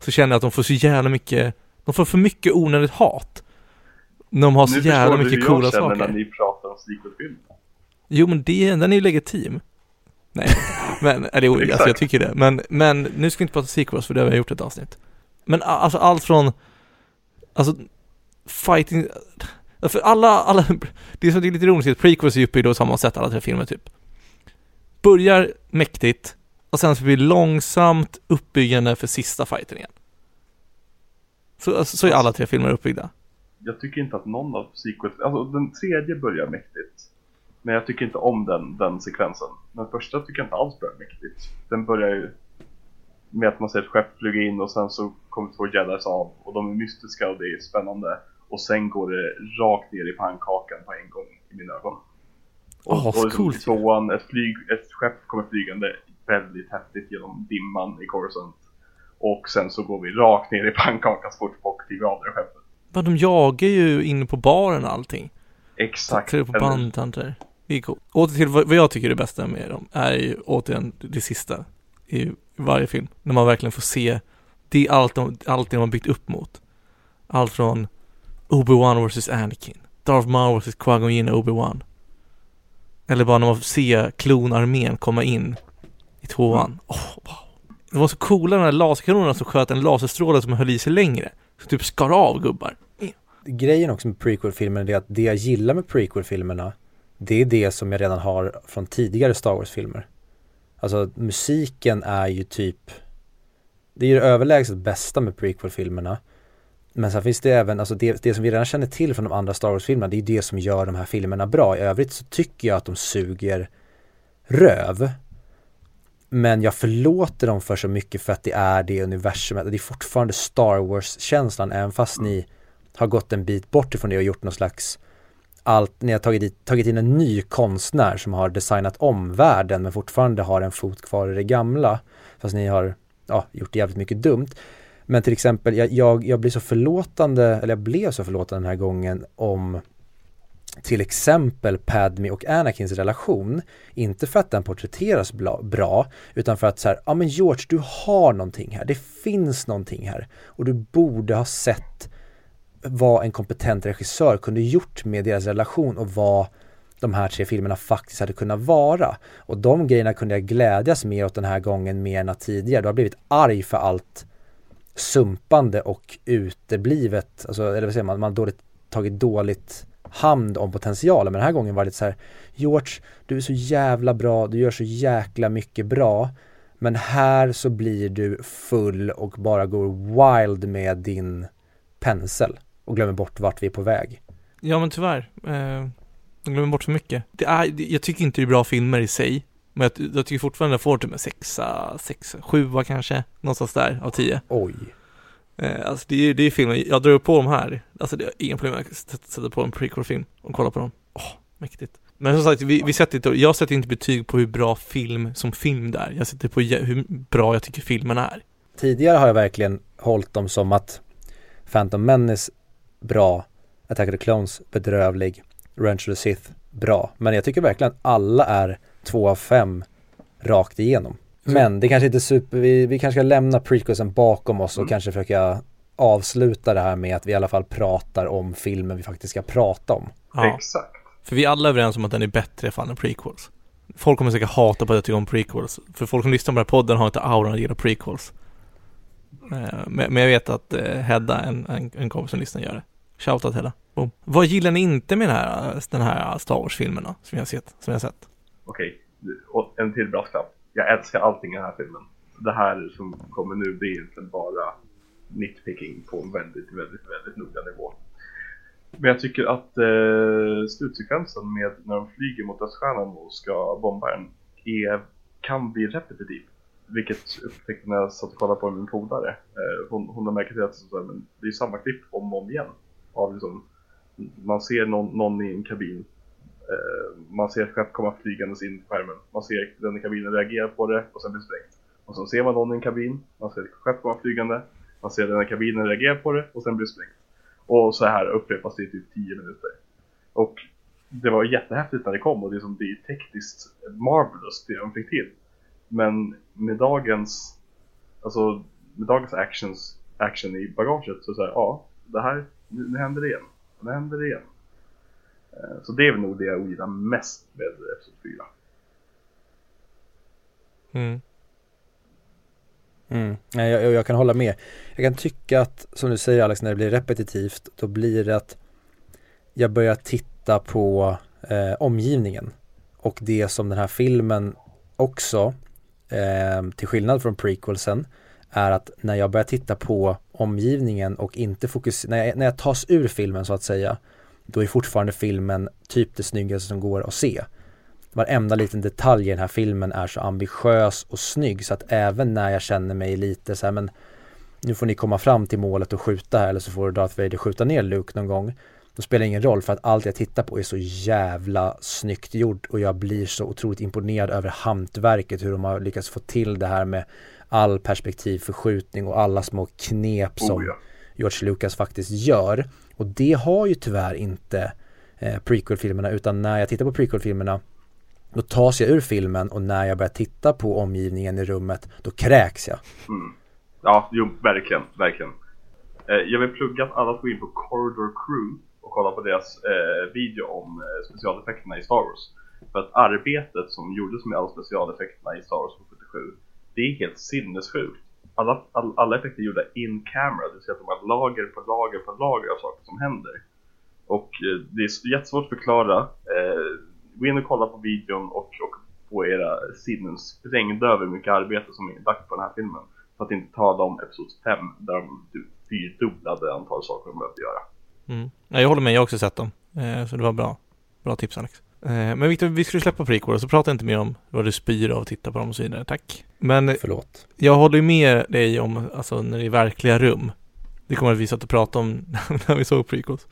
så känner jag att de får så jävla mycket, de får för mycket onödigt hat. De har så nu jävla förstår du mycket hur coola jag känner saker. när ni pratar om sequelfilm. Jo men det, den är ju legitim. Nej, men, är det alltså jag tycker det. Men, men nu ska vi inte prata sequels för det har vi gjort ett avsnitt. Men alltså allt från, alltså fighting, för alla, alla, det är det är lite ironiskt att prequels är uppbyggda på samma sätt alla tre filmer typ. Börjar mäktigt och sen så blir det långsamt uppbyggande för sista fighten igen. Så, alltså, så är alla tre filmer uppbyggda. Jag tycker inte att någon av sequels, alltså den tredje börjar mäktigt. Men jag tycker inte om den, den sekvensen. Den första tycker jag inte alls börjar mäktigt. Den börjar ju med att man ser ett skepp flyga in och sen så kommer två jedis av och de är mystiska och det är spännande. Och sen går det rakt ner i pannkakan på en gång i mina ögon. Och, Åh, och coolt. tvåan, ett, flyg, ett skepp kommer flygande väldigt häftigt genom dimman i Coruscant. Och sen så går vi rakt ner i pannkakan så fort folk kliver av det skeppet. Men de jagar ju inne på baren och allting. Exakt. Tre på bandtanter. Coolt. Åter till vad jag tycker är det bästa med dem är ju återigen det sista i varje film. När man verkligen får se det är allt de, allt det de har byggt upp mot. Allt från Obi-Wan vs Anakin, Darth Maul vs Qui-Gon Jinn och Obi-Wan. Eller bara när man får se klonarmén komma in i tvåan. Åh, wow. Det var så coola de här laserkanonerna som sköt en laserstråle som höll i sig längre. Så typ skar av gubbar. Grejen också med prequel-filmerna är att det jag gillar med prequel-filmerna det är det som jag redan har från tidigare Star Wars-filmer. Alltså musiken är ju typ Det är ju det överlägset bästa med prequel-filmerna Men sen finns det även, alltså det, det som vi redan känner till från de andra Star Wars-filmerna Det är det som gör de här filmerna bra. I övrigt så tycker jag att de suger röv Men jag förlåter dem för så mycket för att det är det universumet. Det är fortfarande Star Wars-känslan även fast ni har gått en bit bort ifrån det och gjort någon slags allt, ni har tagit, dit, tagit in en ny konstnär som har designat om världen men fortfarande har en fot kvar i det gamla. Fast ni har ja, gjort jävligt mycket dumt. Men till exempel, jag, jag, jag blir så förlåtande, eller jag blev så förlåtande den här gången om till exempel Padme och Anakins relation. Inte för att den porträtteras bra, utan för att så här, ja men George, du har någonting här, det finns någonting här. Och du borde ha sett vad en kompetent regissör kunde gjort med deras relation och vad de här tre filmerna faktiskt hade kunnat vara. Och de grejerna kunde jag glädjas mer åt den här gången mer än tidigare. Du har blivit arg för allt sumpande och uteblivet, alltså, eller vad säger man, man har dåligt, tagit dåligt hand om potentialen. Men den här gången var det så här, George, du är så jävla bra, du gör så jäkla mycket bra. Men här så blir du full och bara går wild med din pensel och glömmer bort vart vi är på väg. Ja men tyvärr. Eh, de glömmer bort för mycket. Det är, jag tycker inte det är bra filmer i sig. Men jag, jag tycker fortfarande jag får typ en sexa, sexa, sjua kanske. Någonstans där av tio. Oj. Eh, alltså det är ju det är filmer, jag drar upp på dem här. Alltså det är inga problem att sätta på en prequel-film och kolla på dem. Åh, mäktigt. Men som sagt, vi, vi sätter inte, jag sätter inte betyg på hur bra film som film det är. Jag sätter på hur bra jag tycker filmen är. Tidigare har jag verkligen hållit dem som att Phantom Menace bra, Attack of the Clones bedrövlig, Revenge of the Sith bra. Men jag tycker verkligen att alla är två av fem rakt igenom. Men det kanske inte är super, vi, vi kanske ska lämna prequelsen bakom oss och Mm. kanske försöka avsluta det här med att vi i alla fall pratar om filmen vi faktiskt ska prata om. Ja. Exakt. För vi är alla överens om att den är bättre fan än prequels. Folk kommer säkert hata på att jag tycker om prequels. För folk som lyssnar på den här podden har inte auran att gilla prequels. Eh, Men, men jag vet att eh, Hedda, en, en, en kompis som lyssnar, gör det. Shoutout Hedda. Boom. Vad gillar ni inte med den här, den här Star Wars-filmen då? Som jag har sett? Som jag sett? Okej, och en till brasklapp. Jag älskar allting i den här filmen. Det här som kommer nu, det är egentligen bara nitpicking på en väldigt, väldigt, väldigt noga nivå. Men jag tycker att eh, slutsekvensen med när de flyger mot dödsstjärnan och ska bomba den är, kan bli repetitiv. Vilket upptäckte när jag satt och kollade på min polare. Eh, hon, hon har märkt att det är samma klipp om och om igen. Av liksom, man ser någon, någon i en kabin Eh, man ser ett skepp komma flygandes in på skärmen. Man ser den i kabinen reagera på det och sen blir sprängt. Och så ser man någon i en kabin, man ser ett skepp komma flygande, man ser den i kabinen reagera på det och sen blir sprängt. Och så här upprepas det i typ 10 minuter. Och det var jättehäftigt när det kom och det är, som, det är tekniskt marvelous det de fick till. Men med dagens, alltså med dagens actions, action i bagaget så säger ja, det här, nu, nu händer det igen. Nu händer det igen. Eh, Så det är väl nog det jag ogillar mest med Episod 4. Mm. Mm. Nej, jag, jag kan hålla med. Jag kan tycka att, som du säger Alex, när det blir repetitivt, då blir det att jag börjar titta på eh, omgivningen. Och det som den här filmen också, eh, till skillnad från prequelsen, är att när jag börjar titta på omgivningen och inte fokusera, när jag, när jag tas ur filmen så att säga, då är fortfarande filmen typ det snyggaste som går att se. Varenda liten detalj i den här filmen är så ambitiös och snygg så att även när jag känner mig lite så här men nu får ni komma fram till målet och skjuta här eller så får Darth Vader skjuta ner Luke någon gång. Då spelar det ingen roll för att allt jag tittar på är så jävla snyggt gjort och jag blir så otroligt imponerad över hantverket, hur de har lyckats få till det här med all perspektivförskjutning och alla små knep som Oh, ja. George Lucas faktiskt gör. Och det har ju tyvärr inte eh, prequel-filmerna utan när jag tittar på prequel-filmerna då tas jag ur filmen och när jag börjar titta på omgivningen i rummet då kräks jag. Mm. Ja, jo, verkligen, verkligen. Eh, jag vill plugga att alla får in på Corridor Crew och kolla på deras eh, video om eh, specialeffekterna i Star Wars. För att arbetet som gjordes med alla specialeffekterna i Star Wars på 77, det är helt sinnessjukt. Alla, all, alla effekter är gjorda in camera, det vill säga att de har lager på lager på lager av saker som händer. Och eh, det är jättesvårt att förklara. Eh, gå in och kolla på videon och, och få era sinnen sprängda över hur mycket arbete som är lagt på den här filmen. För att inte tala om Episod 5 där de fyrdubblade antal saker de behövde göra. Mm. Jag håller med, jag har också sett dem. Eh, så det var bra. Bra tips Alex. Eh, men Victor, vi skulle släppa prequel så prata inte mer om vad du spyr av att titta på dem och så vidare. Tack. Men Förlåt. jag håller ju med dig om, alltså när det är verkliga rum. Det kommer att vi satt och pratade om när vi såg prequels.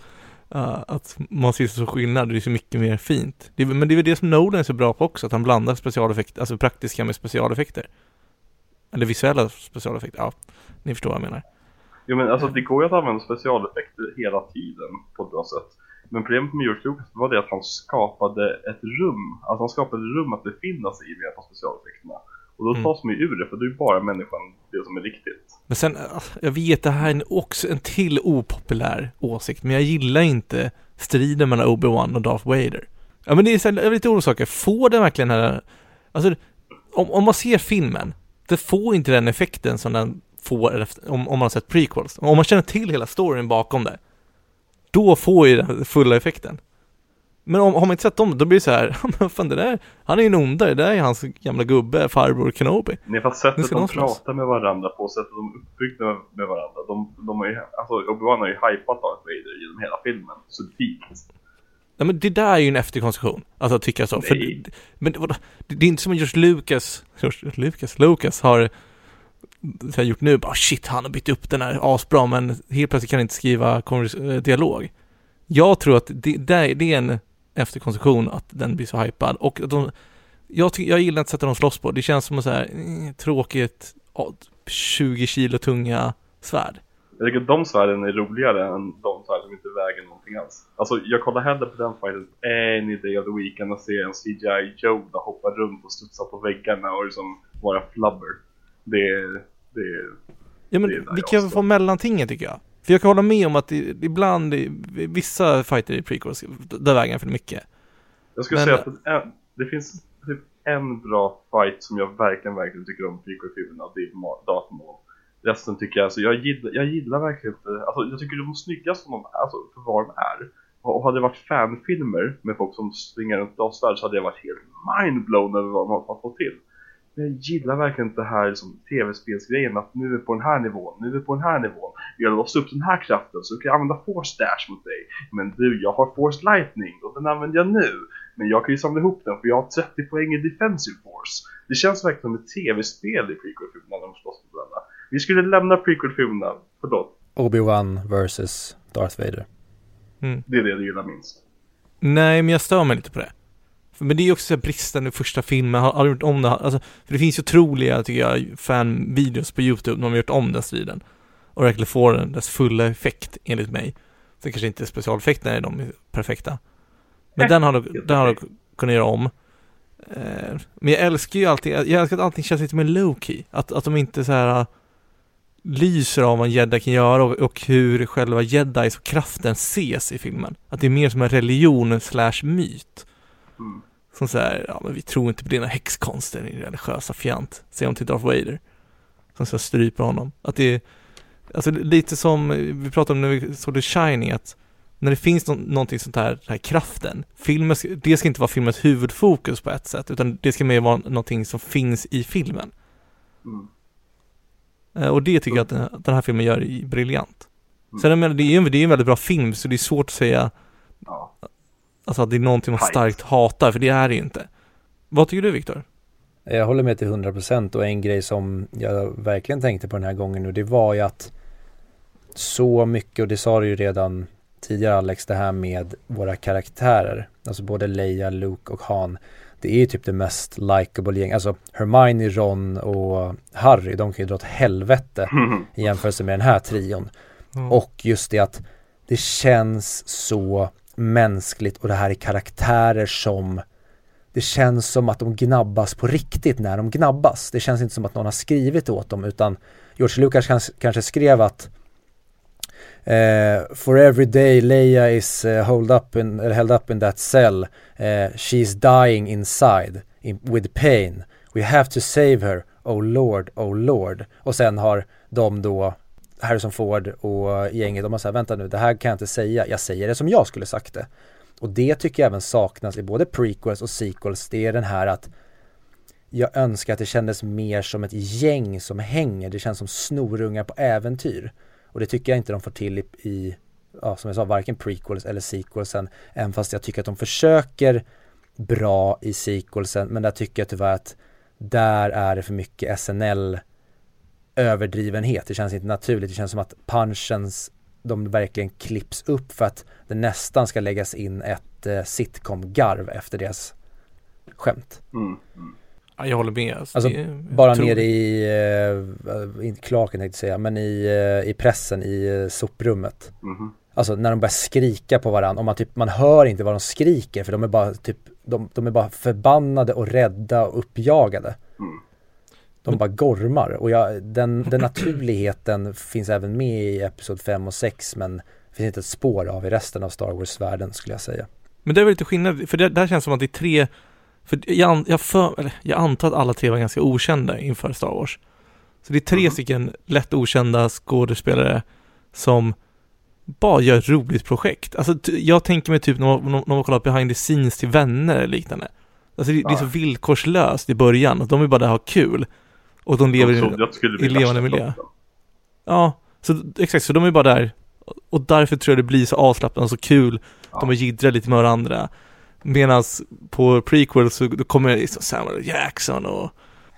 Uh, att man ser så skillnad, det är så mycket mer fint. Det men det är väl det som Nolan är så bra på också, att han blandar specialeffekter, alltså praktiska med specialeffekter. Eller visuella specialeffekter, ja. Ni förstår vad jag menar. Jo men alltså det går ju att använda specialeffekter hela tiden på ett bra sätt. Men problemet med George Lucas var det att han skapade ett rum, alltså han skapade ett rum att befinna sig i med hjälp av specialeffekterna. Och då Mm. tas man ju ur det, för det är ju bara människan det som är riktigt. Men sen, äh, jag vet det här är en, också en till opopulär åsikt, men jag gillar inte striden mellan Obi-Wan och Darth Vader. Ja men det är, så här, lite orolig får den verkligen den här, alltså om, om man ser filmen, det får inte den effekten som den får efter, om, om man har sett prequels. Om man känner till hela storyn bakom det, då får ju den fulla effekten. Men om, har man inte sett dem, då blir det så här, men fan det där, han är ju en ondare, det där är hans gamla gubbe, farbror Kenobi. Nej fast sättet de pratar med varandra på, sättet de är uppbyggda med, med varandra. De, de har ju, alltså Obi-Wan har ju hypat Darth Vader genom hela filmen, så dikt. Nej men det där är ju en efterkonstruktion, alltså att tycka så. För, Nej. men vadå? det, det är inte som att George Lucas, George Lucas, Lucas har så har gjort nu, bara shit han har bytt upp den här asbra men helt plötsligt kan han inte skriva eh, dialog. Jag tror att det, det är en efterkonstruktion att den blir så hypad och de, jag, tycker, jag gillar inte sättet de slåss på, det känns som att så här, eh, tråkigt, 20 kilo tunga svärd. Jag tycker att de svärden är roligare än de svärd som inte väger någonting alls. Alltså jag kollar hellre på den fighten any day of the week än att se en CGI Yoda hoppa runt och studsa på väggarna och liksom vara flubber. Det är, det är, Ja men Det är vi kan få mellantinget tycker jag. För jag kan hålla med om att ibland, vissa fighter i prequels, där väger han för mycket. jag skulle Men- säga att det, är, det finns typ en bra fight som jag verkligen, verkligen tycker om prequel-filmerna och det är Darth Maul. Resten tycker jag, alltså jag gillar, jag gillar verkligen inte, alltså jag tycker de är snyggast som de, alltså för vad de är. Och hade det varit fanfilmer med folk som springer runt lastvärld så hade jag varit helt mindblown över vad de har fått till. Men jag gillar verkligen inte det här liksom, tv-spelsgrejen att nu är vi på den här nivån, nu är vi på den här nivån. Vi har låst upp den här kraften så du kan använda force dash mot dig. Men du, jag har force lightning och den använder jag nu. Men jag kan ju samla ihop den för jag har 30 poäng i defensive force. Det känns verkligen som ett tv-spel i prequel-filmerna när de slåss mot varandra. Vi skulle lämna prequel-filmerna, förlåt, Obi-Wan versus Darth Vader. Mm. det är det du gillar minst. Nej, men jag stör mig lite på det. Men det är ju också så bristen i första filmen, har, har gjort om det? Alltså, för det finns ju otroliga, tycker jag, fan-videos på YouTube när de har gjort om den striden. Och verkligen får den dess fulla effekt, enligt mig. Sen kanske inte specialeffekterna är de perfekta. Men den har du, den har du kunnat göra om. Eh, men jag älskar ju allting, jag älskar att allting känns lite mer low-key. Att, att de inte så här lyser av vad en jedi kan göra och, och hur själva jedis och kraften ses i filmen. Att det är mer som en religion slash myt. Mm. Som säger, ja men vi tror inte på dina häxkonster, din religiösa fjant. Säger de till Darth Vader. Som så stryper honom. Att det är, alltså lite som vi pratade om när vi såg The Shining, att när det finns no någonting sånt här, den här kraften, filmen, det ska inte vara filmens huvudfokus på ett sätt, utan det ska mer vara någonting som finns i filmen. Mm. Eh, Och det tycker jag att den här, filmen gör briljant. Sen jag menar, det är ju en väldigt bra film, så det är svårt att säga Ja. Alltså, att det är någonting man starkt hatar, för det är det ju inte. Vad tycker du Viktor? Jag håller med till 100% och en grej som jag verkligen tänkte på den här gången nu det var ju att så mycket, och det sa du ju redan tidigare Alex, det här med våra karaktärer, alltså både Leia, Luke och Han, det är ju typ det mest likable gäng, alltså Hermione, Ron och Harry, de kan ju dra åt helvete i jämförelse med den här trion. Och just det att det känns så mänskligt och det här är karaktärer som det känns som att de gnabbas på riktigt när de gnabbas. Det känns inte som att någon har skrivit åt dem utan George Lucas kanske, kanske skrev att Uh, For every day Leia is uh, hold up in, held up in that cell uh, She's dying inside in, with pain We have to save her Oh Lord, oh Lord Och sen har de då Harrison Ford och gänget, de har sagt vänta nu, det här kan jag inte säga, jag säger det som jag skulle sagt det. Och det tycker jag även saknas i både prequels och sequels, det är den här att jag önskar att det kändes mer som ett gäng som hänger, det känns som snorungar på äventyr. Och det tycker jag inte de får till i, i ja, som jag sa, varken prequels eller sequelsen, även fast jag tycker att de försöker bra i sequelsen, men där tycker jag tyvärr att där är det för mycket SNL överdrivenhet. Det känns inte naturligt. Det känns som att punchens, de verkligen klipps upp för att det nästan ska läggas in ett eh, sitcom-garv efter deras skämt. Mm. Mm. Ja, jag håller med. Alltså, Alltså, Bara tror- nere i, eh, inte klaken tänkte jag säga, men i, eh, i pressen i eh, soprummet. Mhm. Alltså när de börjar skrika på varandra och man typ, man hör inte vad de skriker för de är bara typ, de, de är bara förbannade och rädda och uppjagade. Mm. De bara gormar och jag, den, den naturligheten finns även med i Episod 5 och 6 men finns inte ett spår av i resten av Star Wars-världen skulle jag säga. Men det är väl lite skillnad, för det där känns som att det är tre, för jag, jag, för, jag antar att alla tre var ganska okända inför Star Wars. Så det är tre Mhm. stycken lätt okända skådespelare som bara gör ett roligt projekt. Alltså jag tänker mig typ när man, när man kollar behind the scenes till vänner eller liknande. Alltså det, det är så Ja. villkorslöst i början, att de vill bara där ha kul. Och de lever De i, i levande miljö. ja, så exakt, så de är bara där. Och därför tror jag det blir så avslappnat och så kul Ja. de har jiddrat lite med varandra. Medan på prequel så då kommer liksom Samuel Jackson och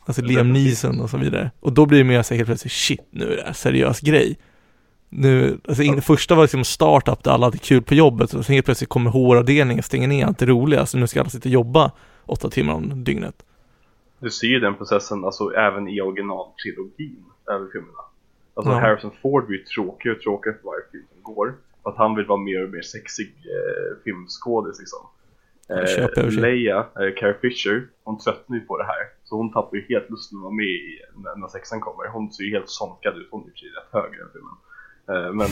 alltså Liam Neeson och så vidare. Och då blir det mer så helt plötsligt, shit, nu är det här seriös grej. Nu, alltså in, första var liksom startup där alla hade kul på jobbet och sen helt plötsligt kommer HR-avdelningen och stänger ner allt det roliga så nu ska alla sitta och jobba åtta timmar om dygnet. Du ser ju den processen alltså även i originaltrilogin över filmerna. Alltså Ja. Harrison Ford blir tråkigare och tråkigare för varje film som går. För att han vill vara mer och mer sexig eh, filmskådis liksom. Sig. Leia, eh, Carrie Fisher, hon tröttnar ju på det här. Så hon tappar ju helt lusten att vara med i, när, när sexan kommer. Hon ser ju helt sonkad ut, hon är ju rätt hög i den filmen. Eh, men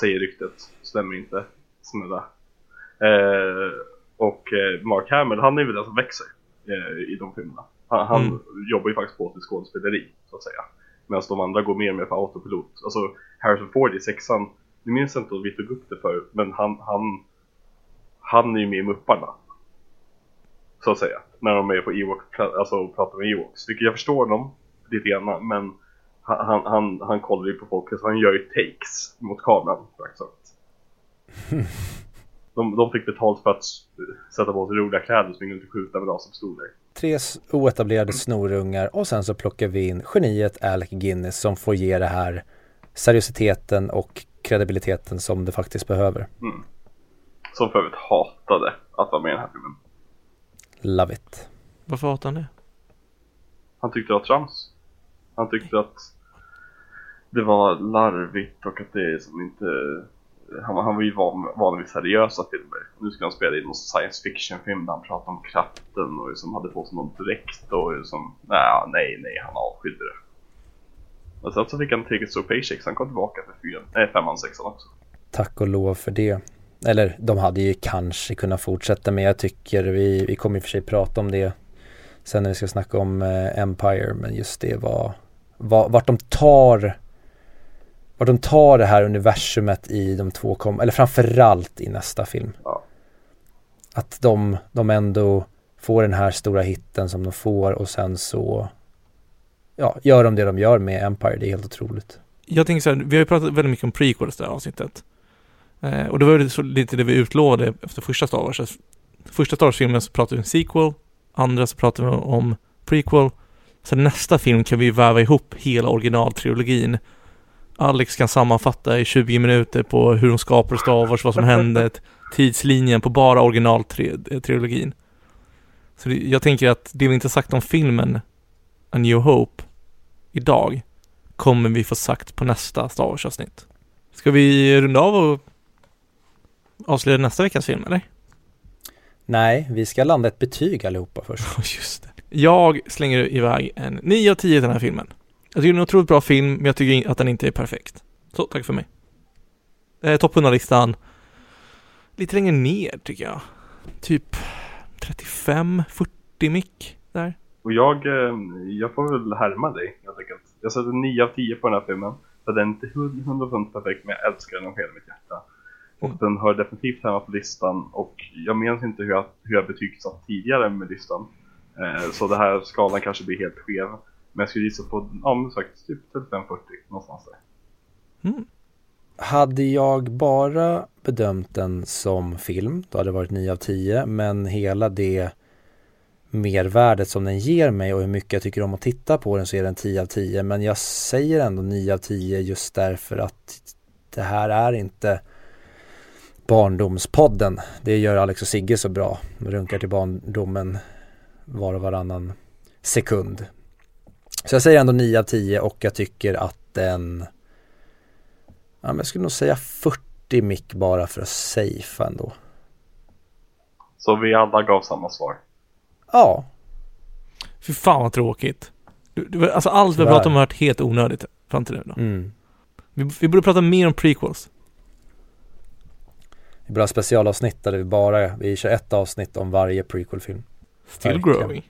säger ryktet, stämmer inte. Snälla. Eh, och eh, Mark Hamill, han är väl den som växer eh, i de filmerna. Han, han Mm. jobbar ju faktiskt på till skådespeleri, så att säga. Medan de andra går mer och mer på autopilot. Alltså Harrison Ford i sexan, nu minns inte om vi tog upp det för men han, han, han är ju med i Mupparna. Så att säga. När de är på Ewok, alltså och pratar med Ewoks. Vilket jag förstår dem lite grann, men han, han, han, han kollar ju på folk, så han gör ju takes mot kameran praktiskt. De, de fick betalt för att sätta på sig roliga kläder och springa runt och skjuta med laserpistoler. Tre oetablerade snorungar och sen så plockar vi in geniet Alec Guinness som får ge det här seriositeten och kredibiliteten som det faktiskt behöver. Som för övrigt hatade att vara med i den här filmen. Love it. Varför hatar han det? Han tyckte det var trams. Han tyckte att det var larvigt och att det som inte han, han var ju van, van vid seriösa filmer. Nu skulle han spela in någon science fiction film där han pratade om kraften och liksom hade på sig någon dräkt och liksom, nej, nej, nej, han avskydde det. Och sen så fick han tillräckligt stor Paycheck, så han kom tillbaka för fyran, nej, femman, sexan också. Tack och lov för det. Eller de hade ju kanske kunnat fortsätta men jag tycker vi, vi kommer i och för sig prata om det sen när vi ska snacka om eh, Empire men just det var, var vart de tar vart de tar det här universumet i de två kom, eller framförallt i nästa film. Ja. Att de, de ändå får den här stora hitten som de får och sen så ja, gör de det de gör med Empire, det är helt otroligt. Jag tänker så här, vi har ju pratat väldigt mycket om prequels det här avsnittet. Eh, och det var ju så lite det vi utlovade efter första Star Wars. Att Första Star Wars-filmen så pratade vi om sequel, andra så pratade vi om prequel. Sen nästa film kan vi väva ihop hela originaltrilogin. Alex kan sammanfatta i 20 minuter på hur de skapade Star Wars, vad som hände, tidslinjen på bara originaltrilogin. Så det, jag tänker att det vi inte sagt om filmen A New Hope idag kommer vi få sagt på nästa Star Wars-avsnitt. Ska vi runda av och avslöja nästa veckas film, eller? Nej, vi ska landa ett betyg allihopa först. Just det. Jag slänger iväg en 9 av 10 till den här filmen. Jag tycker det är en otroligt bra film, men jag tycker att den inte är perfekt. Så, tack för mig. Eh, Topp 100-listan. Lite längre ner, tycker jag. Typ 35, 40 mick där. Och jag, eh, jag får väl härma dig helt enkelt. Jag sätter 9 av 10 på den här filmen. För den är inte 100% perfekt, men jag älskar den av hela mitt hjärta. Och Mm. den hör definitivt hemma på listan. Och jag minns inte hur jag, hur jag betygsatt tidigare med listan. Eh, så det här skalan kanske blir helt skev. Men jag skulle gissa på, ja men sagt, typ 35-40 någonstans där. Mm. Hade jag bara bedömt den som film, då hade det varit 9 av 10, men hela det mervärdet som den ger mig och hur mycket jag tycker om att titta på den så är den 10 av 10, men jag säger ändå 9 av 10 just därför att det här är inte barndomspodden. Det gör Alex och Sigge så bra. De runkar till barndomen var och varannan sekund. Så jag säger ändå 9 av 10 och jag tycker att den Ja, men jag skulle nog säga 40 mick bara för att safea ändå. Så vi alla gav samma svar. Ja, Fy fan vad tråkigt. Du, du, alltså allt vi har pratat om har varit helt onödigt fram till nu då. mm. Vi, vi borde prata mer om prequels. Vi borde ha specialavsnitt där vi bara, vi kör ett avsnitt om varje prequel-film. Still Verkligen. growing.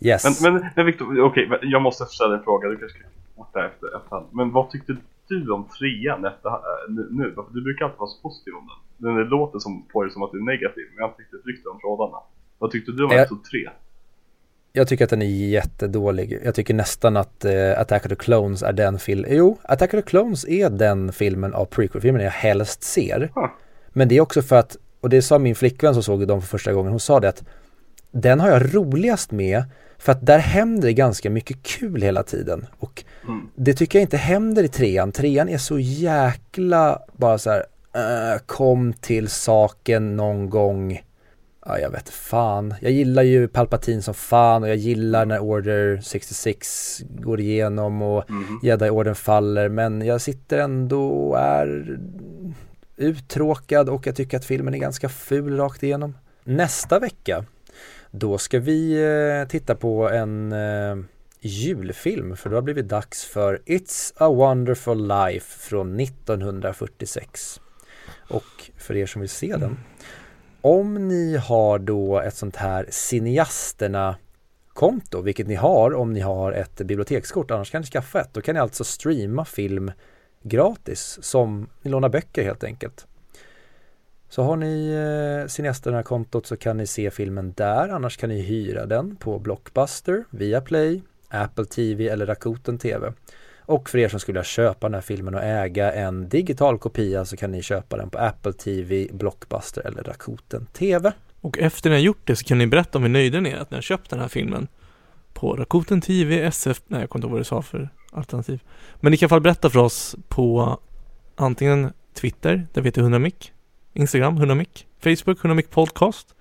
Yes. Men, men, men Victor, okej, men jag måste ställa en fråga. Du kanske kan borta efter efterhand. Men vad tyckte du om trean efter, äh, nu, Du brukar alltid vara så positiv om den. Den låter som, på dig som att du är negativ, men jag riktigt rykte om trådarna. Vad tyckte du om Jag- episod 3? Jag tycker att den är jättedålig. Jag tycker nästan att eh, Attack of the Clones är den filmen. Jo, Attack of the Clones är den filmen av prequel-filmen jag helst ser. Huh. Men det är också för att, och det sa min flickvän som såg dem för första gången, hon sa det att den har jag roligast med för att där händer det ganska mycket kul hela tiden. Och Mm. det tycker jag inte händer i trean. Trean är så jäkla bara så här, äh, kom till saken någon gång. Ja, jag vet fan. Jag gillar ju Palpatine som fan och jag gillar när Order 66 går igenom och Mhm. Jedi-orden faller men jag sitter ändå och är uttråkad och jag tycker att filmen är ganska ful rakt igenom. Nästa vecka då ska vi eh, titta på en eh, julfilm för då har det blivit dags för It's a wonderful life från 1946. Och för er som vill se den om ni har då ett sånt här cineasterna konto, vilket ni har om ni har ett bibliotekskort, annars kan ni skaffa ett. Då kan ni alltså streama film gratis som ni lånar böcker helt enkelt. Så har ni eh, cineasterna-kontot så kan ni se filmen där, annars kan ni hyra den på Blockbuster, Viaplay, Apple TV eller Rakuten TV. Och för er som skulle vilja köpa den här filmen och äga en digital kopia så kan ni köpa den på Apple TV, Blockbuster eller Rakuten TV. Och efter ni har gjort det så kan ni berätta om hur nöjda ni är att ni har köpt den här filmen på Rakuten TV, SF, nej jag kommer inte ihåg vad du sa för alternativ. Men ni kan i alla fall berätta för oss på antingen Twitter, där vi heter 100 mick Instagram 100mic, Facebook 100mic podcast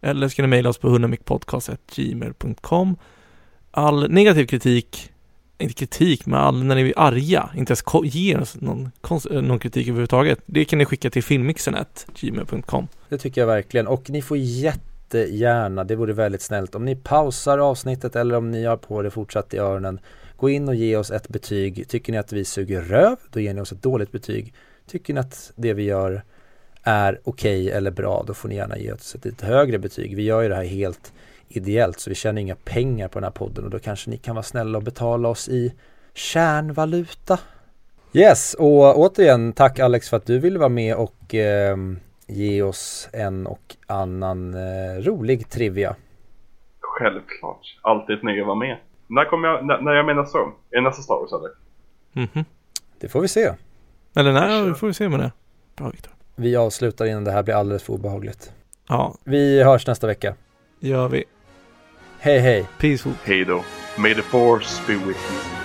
eller ska ni mejla oss på 100micpodcast.gmail.com All negativ kritik inte kritik, men all, när ni är arga, inte ens ger oss någon, eh, någon kritik överhuvudtaget. Det kan ni skicka till filmmixen.gmail.com. Det tycker jag verkligen och ni får jättegärna, det vore väldigt snällt om ni pausar avsnittet eller om ni har på det fortsatt i öronen Gå in och ge oss ett betyg. Tycker ni att vi suger röv, då ger ni oss ett dåligt betyg. Tycker ni att det vi gör är okej okay eller bra, då får ni gärna ge oss ett lite högre betyg. Vi gör ju det här helt ideellt så vi tjänar inga pengar på den här podden och då kanske ni kan vara snälla och betala oss i kärnvaluta. Yes, och återigen tack Alex för att du ville vara med och eh, ge oss en och annan eh, rolig trivia. Självklart, alltid ett nöje att vara med. När kommer jag, när, när jag menar så? Är det nästa Star Wars eller? Mhm. Det får vi se. Eller nej, det får vi se med det. Bra Viktor. Vi avslutar innan det här blir alldeles för obehagligt. Ja, Vi hörs nästa vecka. gör vi. Hej hej! Peace. Hej då. May the force be with you.